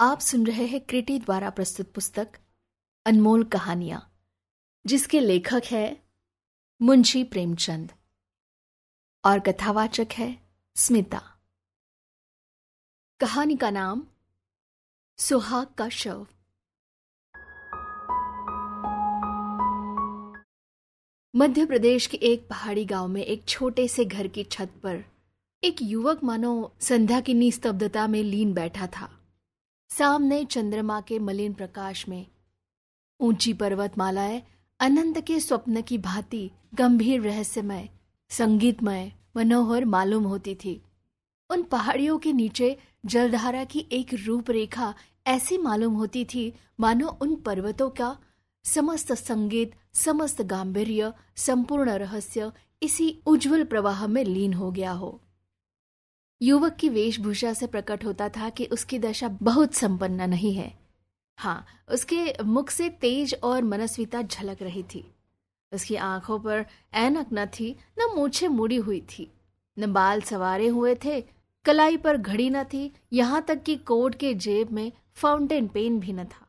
आप सुन रहे हैं क्रिटी द्वारा प्रस्तुत पुस्तक, अनमोल कहानियाँ, जिसके लेखक है मुंशी प्रेमचंद और कथावाचक है स्मिता। कहानी का नाम, सुहाग का शव। मध्य प्रदेश के एक पहाड़ी गाँव में एक छोटे से घर की छत पर एक युवक मानो संध्या की निस्तब्धता में लीन बैठा था। सामने चंद्रमा के मलिन प्रकाश में। ऊँची पर्वतमालाएँ, अनंत के स्वप्न की भांति गंभीर रहस्यमय, संगीतमय, मनोहर मालूम होती थी। उन पहाड़ियों के नीचे जलधारा की एक रूपरेखा ऐसी मालूम होती थी, मानो उन पर्वतों का समस्त संगीत, समस्त गांधीर्य संपूर्ण रहस्य इसी उज्जवल प्रवाह में लीन हो गया हो। युवक की वेशभूषा से प्रकट होता था कि उसकी दशा बहुत संपन्न नहीं है। हाँ उसके मुख से तेज और मनस्विता झलक रही थी। उसकी आँखों पर ऐनक न थी, न मूछे मुड़ी हुई थी। न बाल सवारे हुए थे, कलाई पर घड़ी न थी, यहाँ तक कि कोट के जेब में फाउंटेन पेन भी न था।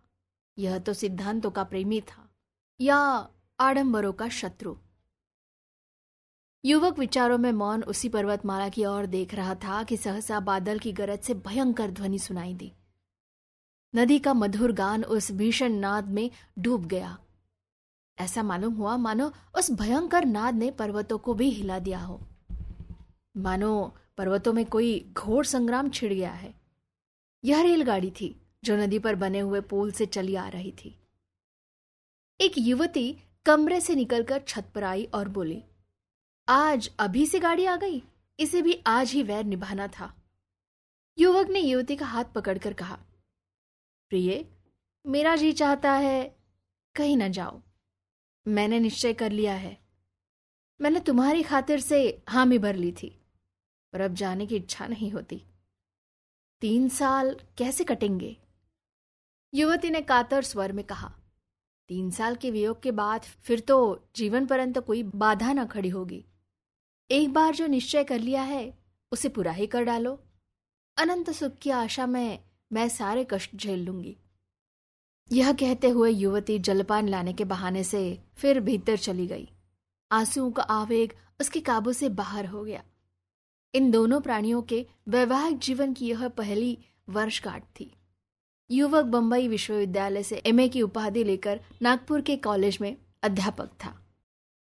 यह तो सिद्धांतों का प्रेमी था, या आडंबरों का शत्रु। युवक विचारों में मौन उसी पर्वतमाला की ओर देख रहा था कि सहसा बादल की गरज से भयंकर ध्वनि सुनाई दी। नदी का मधुर गान उस भीषण नाद में डूब गया। ऐसा मालूम हुआ, मानो उस भयंकर नाद ने पर्वतों को भी हिला दिया हो। मानो पर्वतों में कोई घोर संग्राम छिड़ गया है। यह रेलगाड़ी थी, जो नदी पर बने हुए पुल से चली आ रही थी। एक युवती कमरे से निकलकर छत पर आई और बोली आज अभी से गाड़ी आ गई। इसे भी आज ही वैर निभाना था। युवक ने युवती का हाथ पकड़कर कहा, प्रिय, मेरा जी चाहता है कहीं ना जाओ। मैंने निश्चय कर लिया है। मैंने तुम्हारी खातिर से हामी भर ली थी, पर अब जाने की इच्छा नहीं होती। तीन साल कैसे कटेंगे? युवती ने कातर स्वर में कहा, तीन साल के वियोग के बाद फिर तो जीवन पर्यंत कोई बाधा न खड़ी होगी। एक बार जो निश्चय कर लिया है, उसे पूरा ही कर डालो। अनंत सुख की आशा में मैं सारे कष्ट झेल लूँगी। यह कहते हुए युवती जलपान लाने के बहाने से फिर भीतर चली गई। आंसुओं का आवेग उसके काबू से बाहर हो गया। इन दोनों प्राणियों के वैवाहिक जीवन की यह पहली वर्षगांठ थी। युवक बंबई विश्वविद्यालय से एमए की उपाधि लेकर नागपुर के कॉलेज में अध्यापक था।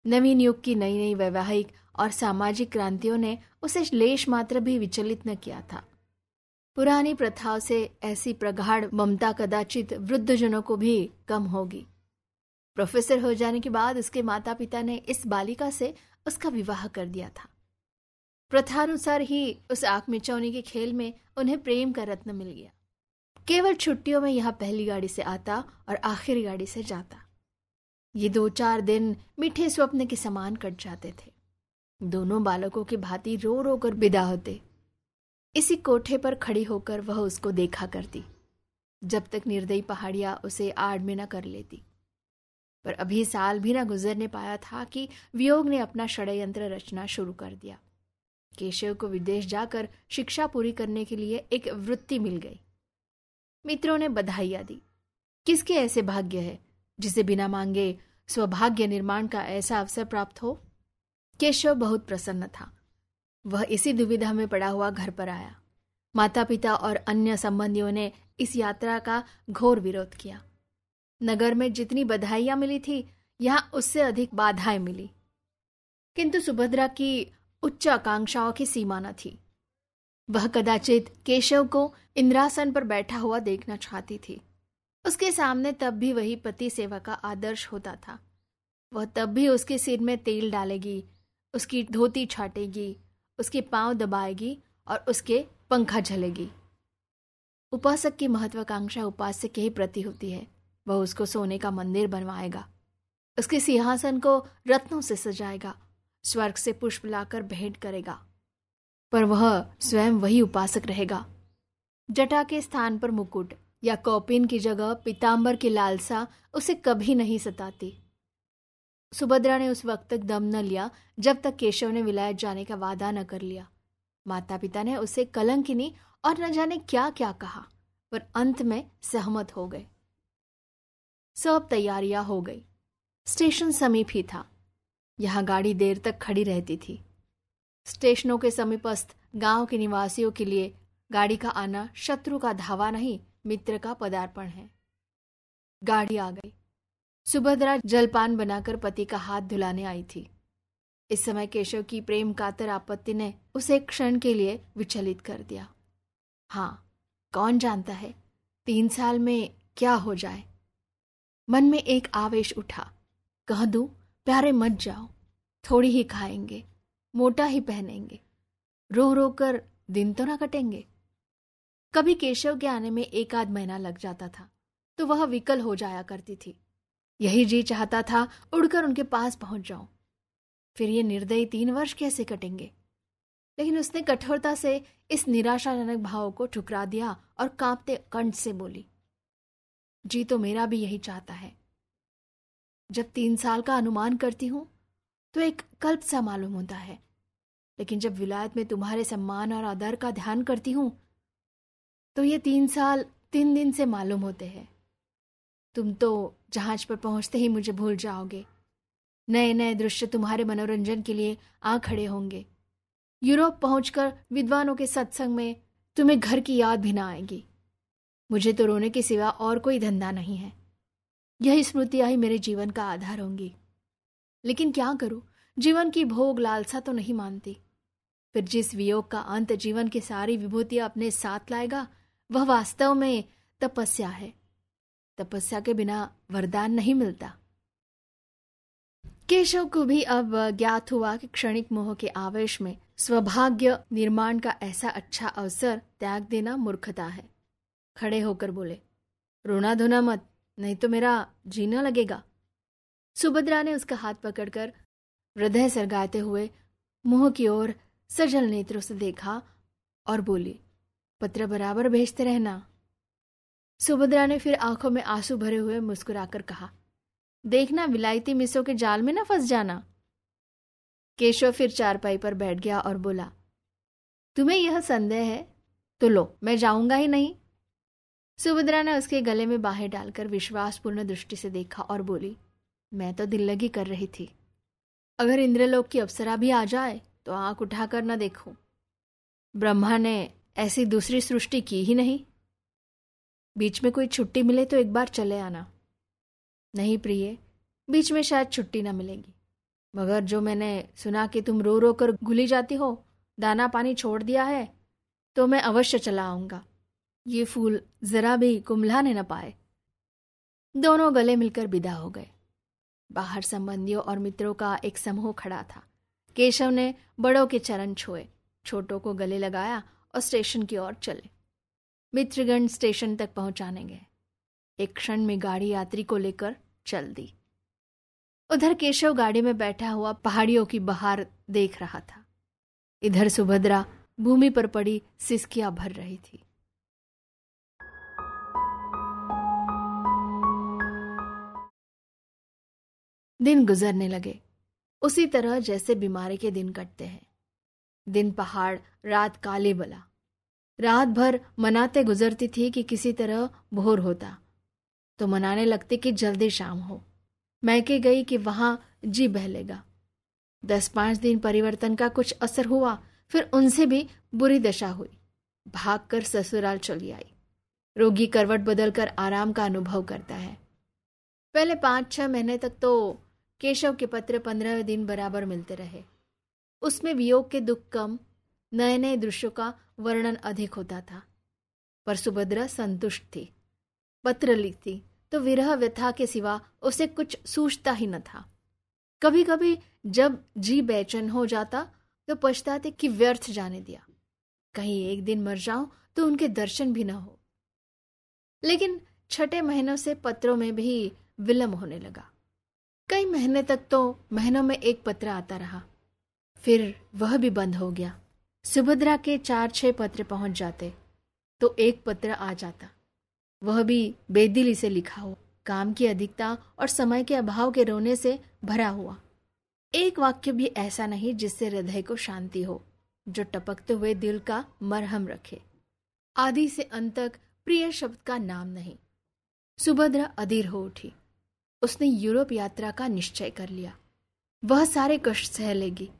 नवीन युग की नई नई वैवाहिक और सामाजिक क्रांतियों ने उसे लेश मात्र भी विचलित न किया था। पुरानी प्रथाओं से ऐसी प्रगाढ़ ममता कदाचित वृद्धजनों को भी कम होगी। प्रोफेसर हो जाने के बाद उसके माता पिता ने इस बालिका से उसका विवाह कर दिया था। प्रथानुसार ही उस आँख मिचौनी के खेल में उन्हें प्रेम का रत्न मिल गया। केवल छुट्टियों में यह पहली गाड़ी से आता और आखिरी गाड़ी से जाता। ये दो चार दिन मीठे स्वप्न के समान कट जाते थे। दोनों बालकों की भांति रो रो कर विदा होते। इसी कोठे पर खड़ी होकर वह उसको देखा करती, जब तक निर्दयी पहाड़िया उसे आड़ में न कर लेती। पर अभी साल भी न गुजरने पाया था कि वियोग ने अपना षडयंत्र रचना शुरू कर दिया। केशव को विदेश जाकर शिक्षा पूरी करने के लिए एक वृत्ति मिल गई। मित्रों ने बधाइयाँ दी। किसके ऐसे भाग्य है, जिसे बिना मांगे स्वभाग्य निर्माण का ऐसा अवसर प्राप्त हो? केशव बहुत प्रसन्न था। वह इसी दुविधा में पड़ा हुआ घर पर आया। माता पिता और अन्य संबंधियों ने इस यात्रा का घोर विरोध किया। नगर में जितनी बधाइयाँ मिली थी, यहाँ उससे अधिक बाधाएँ मिली। किंतु सुभद्रा की उच्च आकांक्षाओं की सीमा न थी। वह कदाचित केशव को इंद्रासन पर बैठा हुआ देखना चाहती थी। उसके सामने तब भी वही पति सेवा का आदर्श होता था। वह तब भी उसके सिर में तेल डालेगी उसकी धोती छाटेगी, उसके पाँव दबाएगी और उसके पंखा झलेगी। उपासक की महत्वाकांक्षा उपास्य के ही प्रति होती है। वह उसको सोने का मंदिर बनवाएगा। उसके सिंहासन को रत्नों से सजाएगा, स्वर्ग से पुष्प लाकर भेंट करेगा। पर वह स्वयं वही उपासक रहेगा। जटा के स्थान पर मुकुट या कौपिन की जगह पीताम्बर की लालसा उसे कभी नहीं सताती। सुभद्रा ने उस वक्त तक दम न लिया, जब तक केशव ने विलायत जाने का वादा न कर लिया। माता पिता ने उसे कलंकिनी और न जाने क्या क्या कहा, पर अंत में सहमत हो गए। सब तैयारियाँ हो गई। स्टेशन समीप ही था। यहाँ गाड़ी देर तक खड़ी रहती थी। स्टेशनों के समीपस्थ गाँव के निवासियों के लिए गाड़ी का आना शत्रु का धावा नहीं, मित्र का पदार्पण है। गाड़ी आ गई। सुभद्रा जलपान बनाकर पति का हाथ धुलाने आई थी। इस समय केशव की प्रेम कातर आपत्ति ने उसे क्षण के लिए विचलित कर दिया। हाँ कौन जानता है, तीन साल में क्या हो जाए? मन में एक आवेश उठा। कह दू, प्यारे मत जाओ, थोड़ी ही खाएँगे, मोटा ही पहनेंगे, रो रो कर दिन तो ना कटेंगे। कभी केशव के आने में एक आध महीना लग जाता था तो वह विकल हो जाया करती थी। यही जी चाहता था उड़कर उनके पास पहुँच जाऊँ। फिर ये निर्दयी तीन वर्ष कैसे कटेंगे? लेकिन उसने कठोरता से इस निराशाजनक भाव को ठुकरा दिया और कांपते कंठ से बोली, जी तो मेरा भी यही चाहता है। जब तीन साल का अनुमान करती हूँ तो एक कल्प सा मालूम होता है। लेकिन जब विलायत में तुम्हारे सम्मान और आदर का ध्यान करती हूँ तो ये तीन साल, तीन दिन से मालूम होते हैं। तुम तो जहाज़ पर पहुँचते ही मुझे भूल जाओगे। नए नए दृश्य तुम्हारे मनोरंजन के लिए आ खड़े होंगे। यूरोप पहुंचकर विद्वानों के सत्संग में तुम्हें घर की याद भी ना आएगी। मुझे तो रोने के सिवा और कोई धंधा नहीं है। यही स्मृतियाँ ही मेरे जीवन का आधार होंगी। लेकिन क्या करूँ? जीवन की भोग लालसा तो नहीं मानती। फिर जिस वियोग का अंत जीवन की सारी विभूतियाँ अपने साथ लाएगा, वह वास्तव में तपस्या है। तपस्या के बिना वरदान नहीं मिलता। केशव को भी अब ज्ञात हुआ कि क्षणिक मोह के आवेश में स्वभाग्य निर्माण का ऐसा अच्छा अवसर त्याग देना मूर्खता है। खड़े होकर बोले, रोना धोना मत, नहीं तो मेरा जीना लगेगा। सुभद्रा ने उसका हाथ पकड़कर हृदय सरगाते हुए मुँह की ओर सजल नेत्रों से देखा और बोली, पत्र बराबर भेजते रहना। सुभद्रा ने फिर आँखों में आँसू भरे हुए मुस्कुराकर कहा, देखना विलायती मिसों के जाल में ना फंस जाना। केशव फिर चारपाई पर बैठ गया और बोला, तुम्हें यह संदेह है? तो लो, मैं जाऊँगा ही नहीं। सुभद्रा ने उसके गले में बाहें डालकर विश्वासपूर्ण दृष्टि से देखा और बोली, मैं तो दिल लगी कर रही थी। अगर इंद्रलोक की अप्सरा भी आ जाए तो आँख उठाकर न देखूँ। ब्रह्मा ने ऐसी दूसरी सृष्टि की ही नहीं। बीच में कोई छुट्टी मिले तो एक बार चले आना। नहीं प्रिय, बीच में शायद छुट्टी ना मिलेगी। मगर जो मैंने सुना कि तुम रो रो कर घुली जाती हो, दाना पानी छोड़ दिया है तो मैं अवश्य चला आऊँगा। ये फूल जरा भी कुंभलाने न पाए। दोनों गले मिलकर विदा हो गए। बाहर संबंधियों और मित्रों का एक समूह खड़ा था। केशव ने बड़ों के चरण छुए, छोटों को गले लगाया और स्टेशन की ओर चले। मित्रगण स्टेशन तक पहुँचाने गए एक क्षण में गाड़ी यात्री को लेकर चल दी। उधर केशव गाड़ी में बैठा हुआ पहाड़ियों की बहार देख रहा था। इधर सुभद्रा भूमि पर पड़ी सिसकिया भर रही थी। दिन गुजरने लगे। उसी तरह जैसे बीमारी के दिन कटते हैं। दिन पहाड़ रात काले बला। रात भर मनाते गुजरती थी कि किसी तरह भोर होता। तो मनाने लगती कि जल्दी शाम हो। मैके गई कि वहाँ जी बहलेगा। दस पाँच दिन परिवर्तन का कुछ असर हुआ, फिर उनसे भी बुरी दशा हुई। भागकर ससुराल चली आई। रोगी करवट बदलकर आराम का अनुभव करता है। पहले पाँच छह महीने तक तो केशव के पत्र पंद्रह दिन बराबर मिलते रहे। उसमें वियोग के दुख कम नए नए दृश्यों का वर्णन अधिक होता था। पर सुभद्रा संतुष्ट थी। पत्र लिखती तो विरह व्यथा के सिवा उसे कुछ सूझता ही न था। कभी कभी जब जी बेचैन हो जाता तो पछताते कि व्यर्थ जाने दिया। कहीं एक दिन मर जाऊँ तो उनके दर्शन भी न हो। लेकिन छठे महीनों से पत्रों में भी विलंब होने लगा। कई महीने तक तो महीनों में एक पत्र आता रहा। फिर वह भी बंद हो गया। सुभद्रा के चार छह पत्र पहुँच जाते तो एक पत्र आ जाता। वह भी बेदिली से लिखा हो काम की अधिकता और समय के अभाव के रोने से भरा हुआ। एक वाक्य भी ऐसा नहीं जिससे हृदय को शांति हो, जो टपकते हुए दिल का मरहम रखे। आदि से अंत तक प्रिय शब्द का नाम नहीं। सुभद्रा अधीर हो उठी। उसने यूरोप यात्रा का निश्चय कर लिया। वह सारे कष्ट सह लेगी।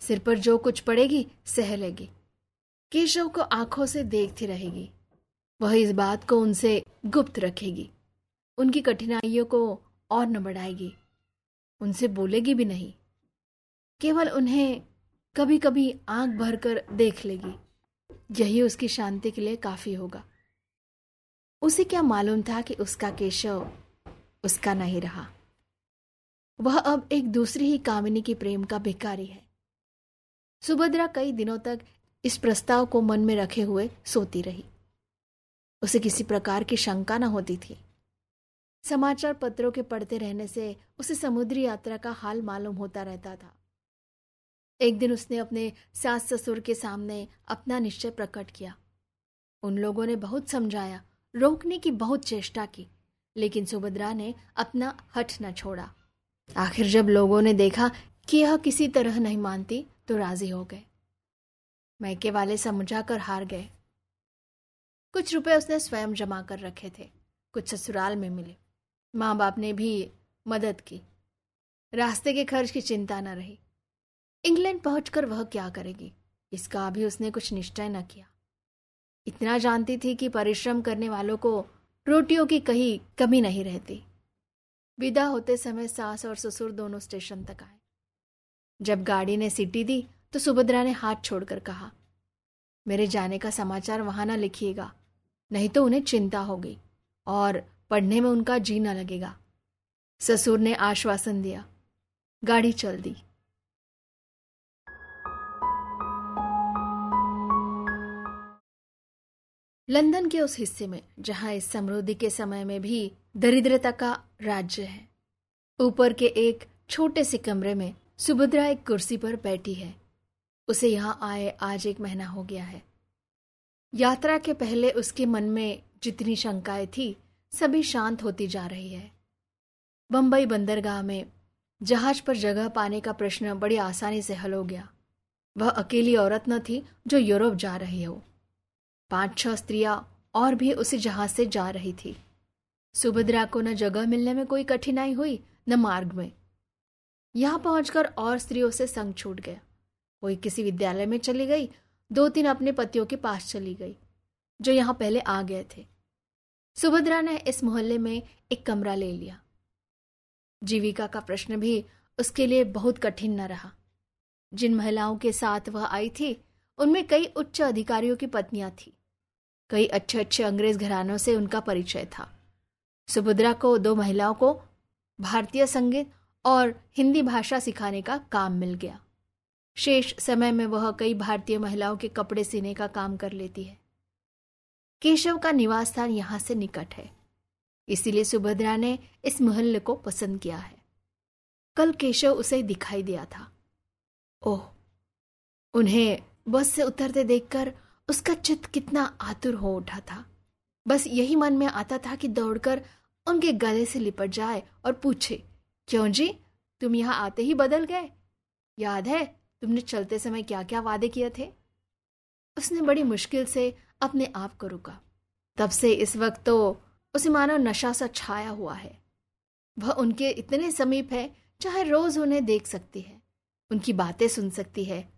सिर पर जो कुछ पड़ेगी, सह लेगी। केशव को आँखों से देखती रहेगी। वह इस बात को उनसे गुप्त रखेगी। उनकी कठिनाइयों को और न बढ़ाएगी। उनसे बोलेगी भी नहीं। केवल उन्हें कभी कभी आँख भरकर देख लेगी। यही उसकी शांति के लिए काफ़ी होगा। उसे क्या मालूम था कि उसका केशव उसका नहीं रहा? वह अब एक दूसरी ही कामिनी की प्रेम का भिकारी है। सुभद्रा कई दिनों तक इस प्रस्ताव को मन में रखे हुए सोती रही। उसे किसी प्रकार की शंका न होती थी। समाचार पत्रों के पढ़ते रहने से उसे समुद्री यात्रा का हाल मालूम होता रहता था। एक दिन उसने अपने सास ससुर के सामने अपना निश्चय प्रकट किया। उन लोगों ने बहुत समझाया, रोकने की बहुत चेष्टा की, लेकिन सुभद्रा ने अपना हठ न छोड़ा। आखिर जब लोगों ने देखा कि यह किसी तरह नहीं मानती तो राज़ी हो गए। मैके वाले समझा कर हार गए। कुछ रुपए उसने स्वयं जमा कर रखे थे। कुछ ससुराल में मिले। माँ बाप ने भी मदद की। रास्ते के खर्च की चिंता न रही। इंग्लैंड पहुंचकर वह क्या करेगी? इसका अभी उसने कुछ निश्चय न किया। इतना जानती थी कि परिश्रम करने वालों को रोटियों की कहीं कमी नहीं रहती। विदा होते समय सास और ससुर दोनों स्टेशन तक आए। जब गाड़ी ने सीटी दी तो सुभद्रा ने हाथ छोड़कर कहा, मेरे जाने का समाचार वहाँ ना लिखिएगा, नहीं तो उन्हें चिंता होगी और पढ़ने में उनका जी न लगेगा। ससुर ने आश्वासन दिया। गाड़ी चल दी। लंदन के उस हिस्से में, जहाँ इस समृद्धि के समय में भी दरिद्रता का राज्य है, ऊपर के एक छोटे से कमरे में सुभद्रा एक कुर्सी पर बैठी है। उसे यहाँ आए आज एक महीना हो गया है। यात्रा के पहले उसके मन में जितनी शंकाएँ थी, सभी शांत होती जा रही है। बंबई बंदरगाह में जहाज़ पर जगह पाने का प्रश्न बड़ी आसानी से हल हो गया। वह अकेली औरत न थी जो यूरोप जा रही हो। पाँच छह स्त्रियाँ और भी उसी जहाज़ से जा रही थी। सुभद्रा को न जगह मिलने में कोई कठिनाई हुई, न मार्ग में। यहाँ पहुंचकर और स्त्रियों से संग छूट गया कोई किसी विद्यालय में चली गई दो तीन अपने पतियों के पास चली गई, जो यहाँ पहले आ गए थे। सुभद्रा ने इस मोहल्ले में एक कमरा ले लिया। जीविका का प्रश्न भी उसके लिए बहुत कठिन न रहा। जिन महिलाओं के साथ वह आई थी, उनमें कई उच्च अधिकारियों की पत्नियाँ थी। कई अच्छे अच्छे अंग्रेज़ घरानों से उनका परिचय था। सुभद्रा को दो महिलाओं को, भारतीय संगीत और हिंदी भाषा सिखाने का काम मिल गया। शेष समय में वह कई भारतीय महिलाओं के कपड़े सीने का काम कर लेती है। केशव का निवास स्थान यहाँ से निकट है, इसीलिए सुभद्रा ने इस मोहल्ले को पसंद किया है। कल केशव उसे दिखाई दिया था। ओह, उन्हें बस से उतरते देखकर उसका चित्त कितना आतुर हो उठा था। बस यही मन में आता था कि दौड़कर उनके गले से लिपट जाए और पूछे क्यों जी? तुम यहाँ आते ही बदल गए। याद है, तुमने चलते समय क्या क्या वादे किए थे? उसने बड़ी मुश्किल से अपने आप को रुका। तब से इस वक्त तो उसे मानो नशा सा छाया हुआ है। वह उनके इतने समीप है चाहे रोज उन्हें देख सकती है। उनकी बातें सुन सकती है।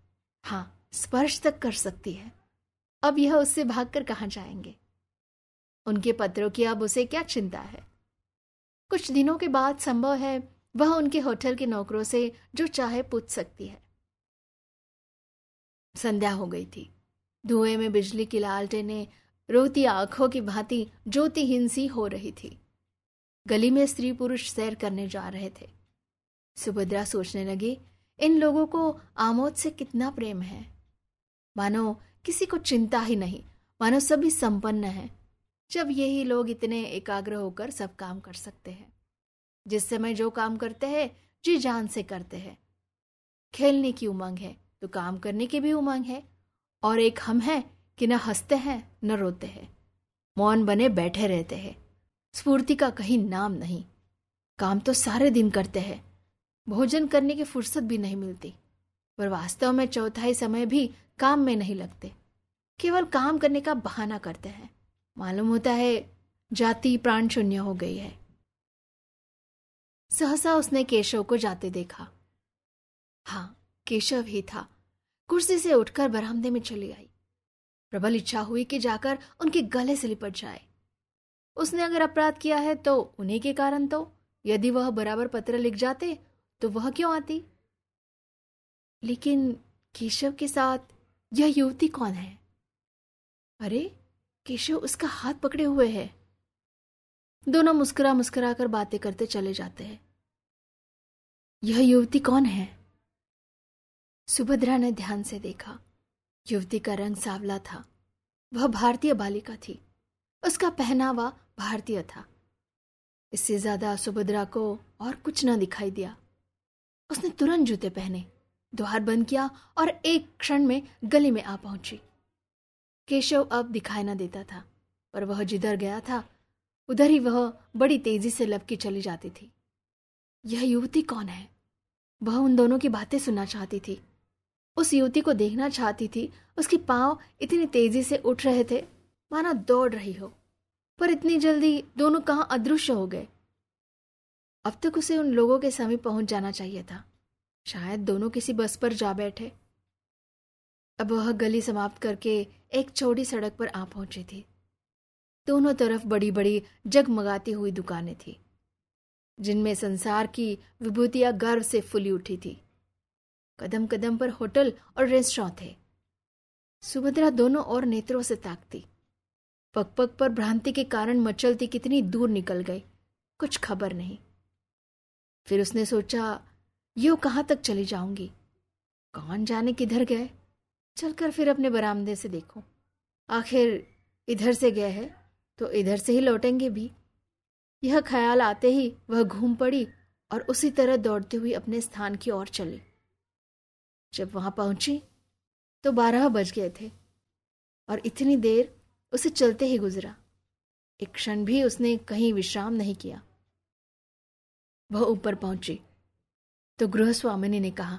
हाँ स्पर्श तक कर सकती है। अब यह उससे भागकर कहाँ जाएँगे? उनके पत्रों की अब उसे क्या चिंता है? कुछ दिनों के बाद संभव है वह उनके होटल के नौकरों से जो चाहे पूछ सकती है। संध्या हो गई थी। धुएँ में बिजली की लालटेने रोती आँखों की भांति ज्योतिहीन सी हो रही थी। गली में स्त्री पुरुष सैर करने जा रहे थे। सुभद्रा सोचने लगी, इन लोगों को आमोद से कितना प्रेम है? मानो किसी को चिंता ही नहीं, मानो सभी संपन्न है। जब यही लोग इतने एकाग्र होकर सब काम कर सकते हैं। जिस समय जो काम करते हैं, जी जान से करते हैं। खेलने की उमंग है तो काम करने की भी उमंग है। और एक हम हैं कि न हँसते हैं, न रोते हैं। मौन बने बैठे रहते हैं। स्फूर्ति का कहीं नाम नहीं। काम तो सारे दिन करते हैं। भोजन करने की फुर्सत भी नहीं मिलती। पर वास्तव में चौथाई समय भी काम में नहीं लगते। केवल काम करने का बहाना करते हैं। मालूम होता है, जाति प्राण शून्य हो गई है। सहसा उसने केशव को जाते देखा। हाँ केशव ही था। कुर्सी से उठकर बरामदे में चली आई। प्रबल इच्छा हुई कि जाकर उनके गले से लिपट जाए। उसने अगर अपराध किया है तो उन्हीं के कारण तो। यदि वह बराबर पत्र लिख जाते तो वह क्यों आती? लेकिन केशव के साथ यह युवती कौन है? अरे, केशव उसका हाथ पकड़े हुए है। दोनों मुस्कुरा मुस्कुरा कर बातें करते चले जाते हैं। यह युवती कौन है? सुभद्रा ने ध्यान से देखा। युवती का रंग सावला था। वह भारतीय बालिका थी। उसका पहनावा भारतीय था। इससे ज़्यादा सुभद्रा को और कुछ न दिखाई दिया। उसने तुरंत जूते पहने द्वार बंद किया और एक क्षण में गली में आ पहुँची। केशव अब दिखाई न देता था, पर वह जिधर गया था उधर ही वह बड़ी तेज़ी से लपकी चली जाती थी। यह युवती कौन है? वह उन दोनों की बातें सुनना चाहती थी। उस युवती को देखना चाहती थी, उसके पाँव इतनी तेज़ी से उठ रहे थे, माना दौड़ रही हो, पर इतनी जल्दी दोनों कहाँ अदृश्य हो गए? अब तक उसे उन लोगों के समीप पहुँच जाना चाहिए था। शायद दोनों किसी बस पर जा बैठे। अब वह गली समाप्त करके एक चौड़ी सड़क पर आ पहुँची थी। दोनों तरफ़ बड़ी बड़ी जगमगाती हुई दुकानें थी, जिनमें संसार की विभूतियाँ गर्व से फुली उठी थी। कदम कदम पर होटल और रेस्टोरेंट थे। सुभद्रा दोनों और नेत्रों से ताकती। पग पग पर भ्रांति के कारण मचलती कितनी दूर निकल गई, कुछ खबर नहीं। फिर उसने सोचा, यो कहाँ तक चली जाऊँगी? कौन जाने किधर गए? चलकर फिर अपने बरामदे से देखो। आखिर इधर से गए हैं? तो इधर से ही लौटेंगे भी। यह ख्याल आते ही वह घूम पड़ी और उसी तरह दौड़ती हुई अपने स्थान की ओर चली। जब वहाँ पहुँची तो बारह बज गए थे और इतनी देर उसे चलते ही गुजरा। एक क्षण भी उसने कहीं विश्राम नहीं किया। वह ऊपर पहुँची तो गृह स्वामिनी ने कहा,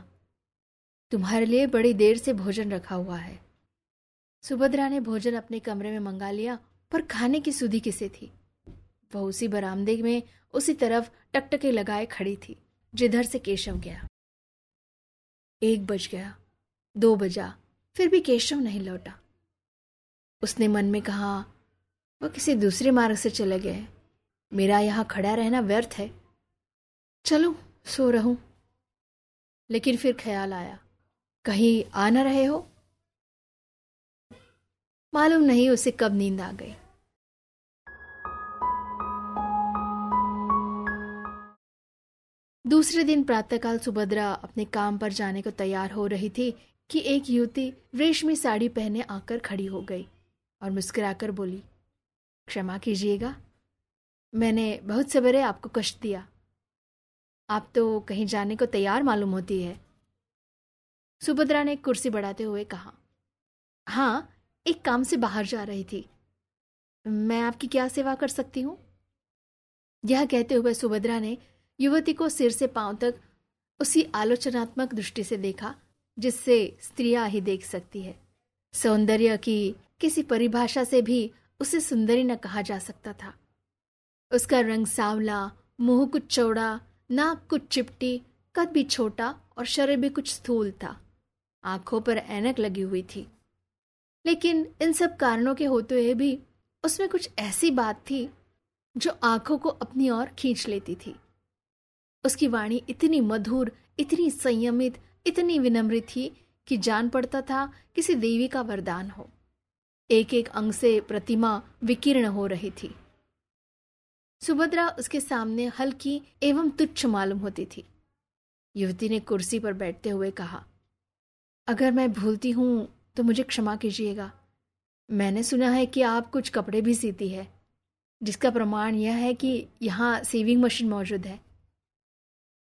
तुम्हारे लिए बड़ी देर से भोजन रखा हुआ है। सुभद्रा ने भोजन अपने कमरे में मंगा लिया पर खाने की सुधी किसे थी? वह उसी बरामदे में उसी तरफ़ टकटके लगाए खड़ी थी, जिधर से केशव गया। एक बज गया, दो बजा, फिर भी केशव नहीं लौटा। उसने मन में कहा, वह किसी दूसरे मार्ग से चले गए। मेरा यहाँ खड़ा रहना व्यर्थ है। चलो, सो रहूँ। लेकिन फिर ख्याल आया, कहीं आ न रहे हो? मालूम नहीं उसे कब नींद आ गई। दूसरे दिन प्रातःकाल सुभद्रा अपने काम पर जाने को तैयार हो रही थी कि एक युवती रेशमी साड़ी पहने आकर खड़ी हो गई और मुस्कुराकर बोली, क्षमा कीजिएगा, मैंने बहुत सवेरे आपको कष्ट दिया। आप तो कहीं जाने को तैयार मालूम होती है। सुभद्रा ने कुर्सी बढ़ाते हुए कहा हाँ एक काम से बाहर जा रही थी। मैं आपकी क्या सेवा कर सकती हूँ? यह कहते हुए सुभद्रा ने युवती को सिर से पाँव तक उसी आलोचनात्मक दृष्टि से देखा, जिससे स्त्रियाँ ही देख सकती है। सौंदर्य की किसी परिभाषा से भी उसे सुंदरी न कहा जा सकता था। उसका रंग सावला, मुँह कुछ चौड़ा, नाक कुछ चिपटी, कद भी छोटा और शरीर भी कुछ स्थूल था। आँखों पर ऐनक लगी हुई थी। लेकिन इन सब कारणों के होते हुए भी उसमें कुछ ऐसी बात थी जो आँखों को अपनी ओर खींच लेती थी। उसकी वाणी इतनी मधुर, इतनी संयमित, इतनी विनम्र थी कि जान पड़ता था किसी देवी का वरदान हो। एक एक अंग से प्रतिमा विकीर्ण हो रही थी। सुभद्रा उसके सामने हल्की एवं तुच्छ मालूम होती थी। युवती ने कुर्सी पर बैठते हुए कहा, अगर मैं भूलती हूँ तो मुझे क्षमा कीजिएगा। मैंने सुना है कि आप कुछ कपड़े भी सीती है, जिसका प्रमाण यह है कि यहाँ सेविंग मशीन मौजूद है।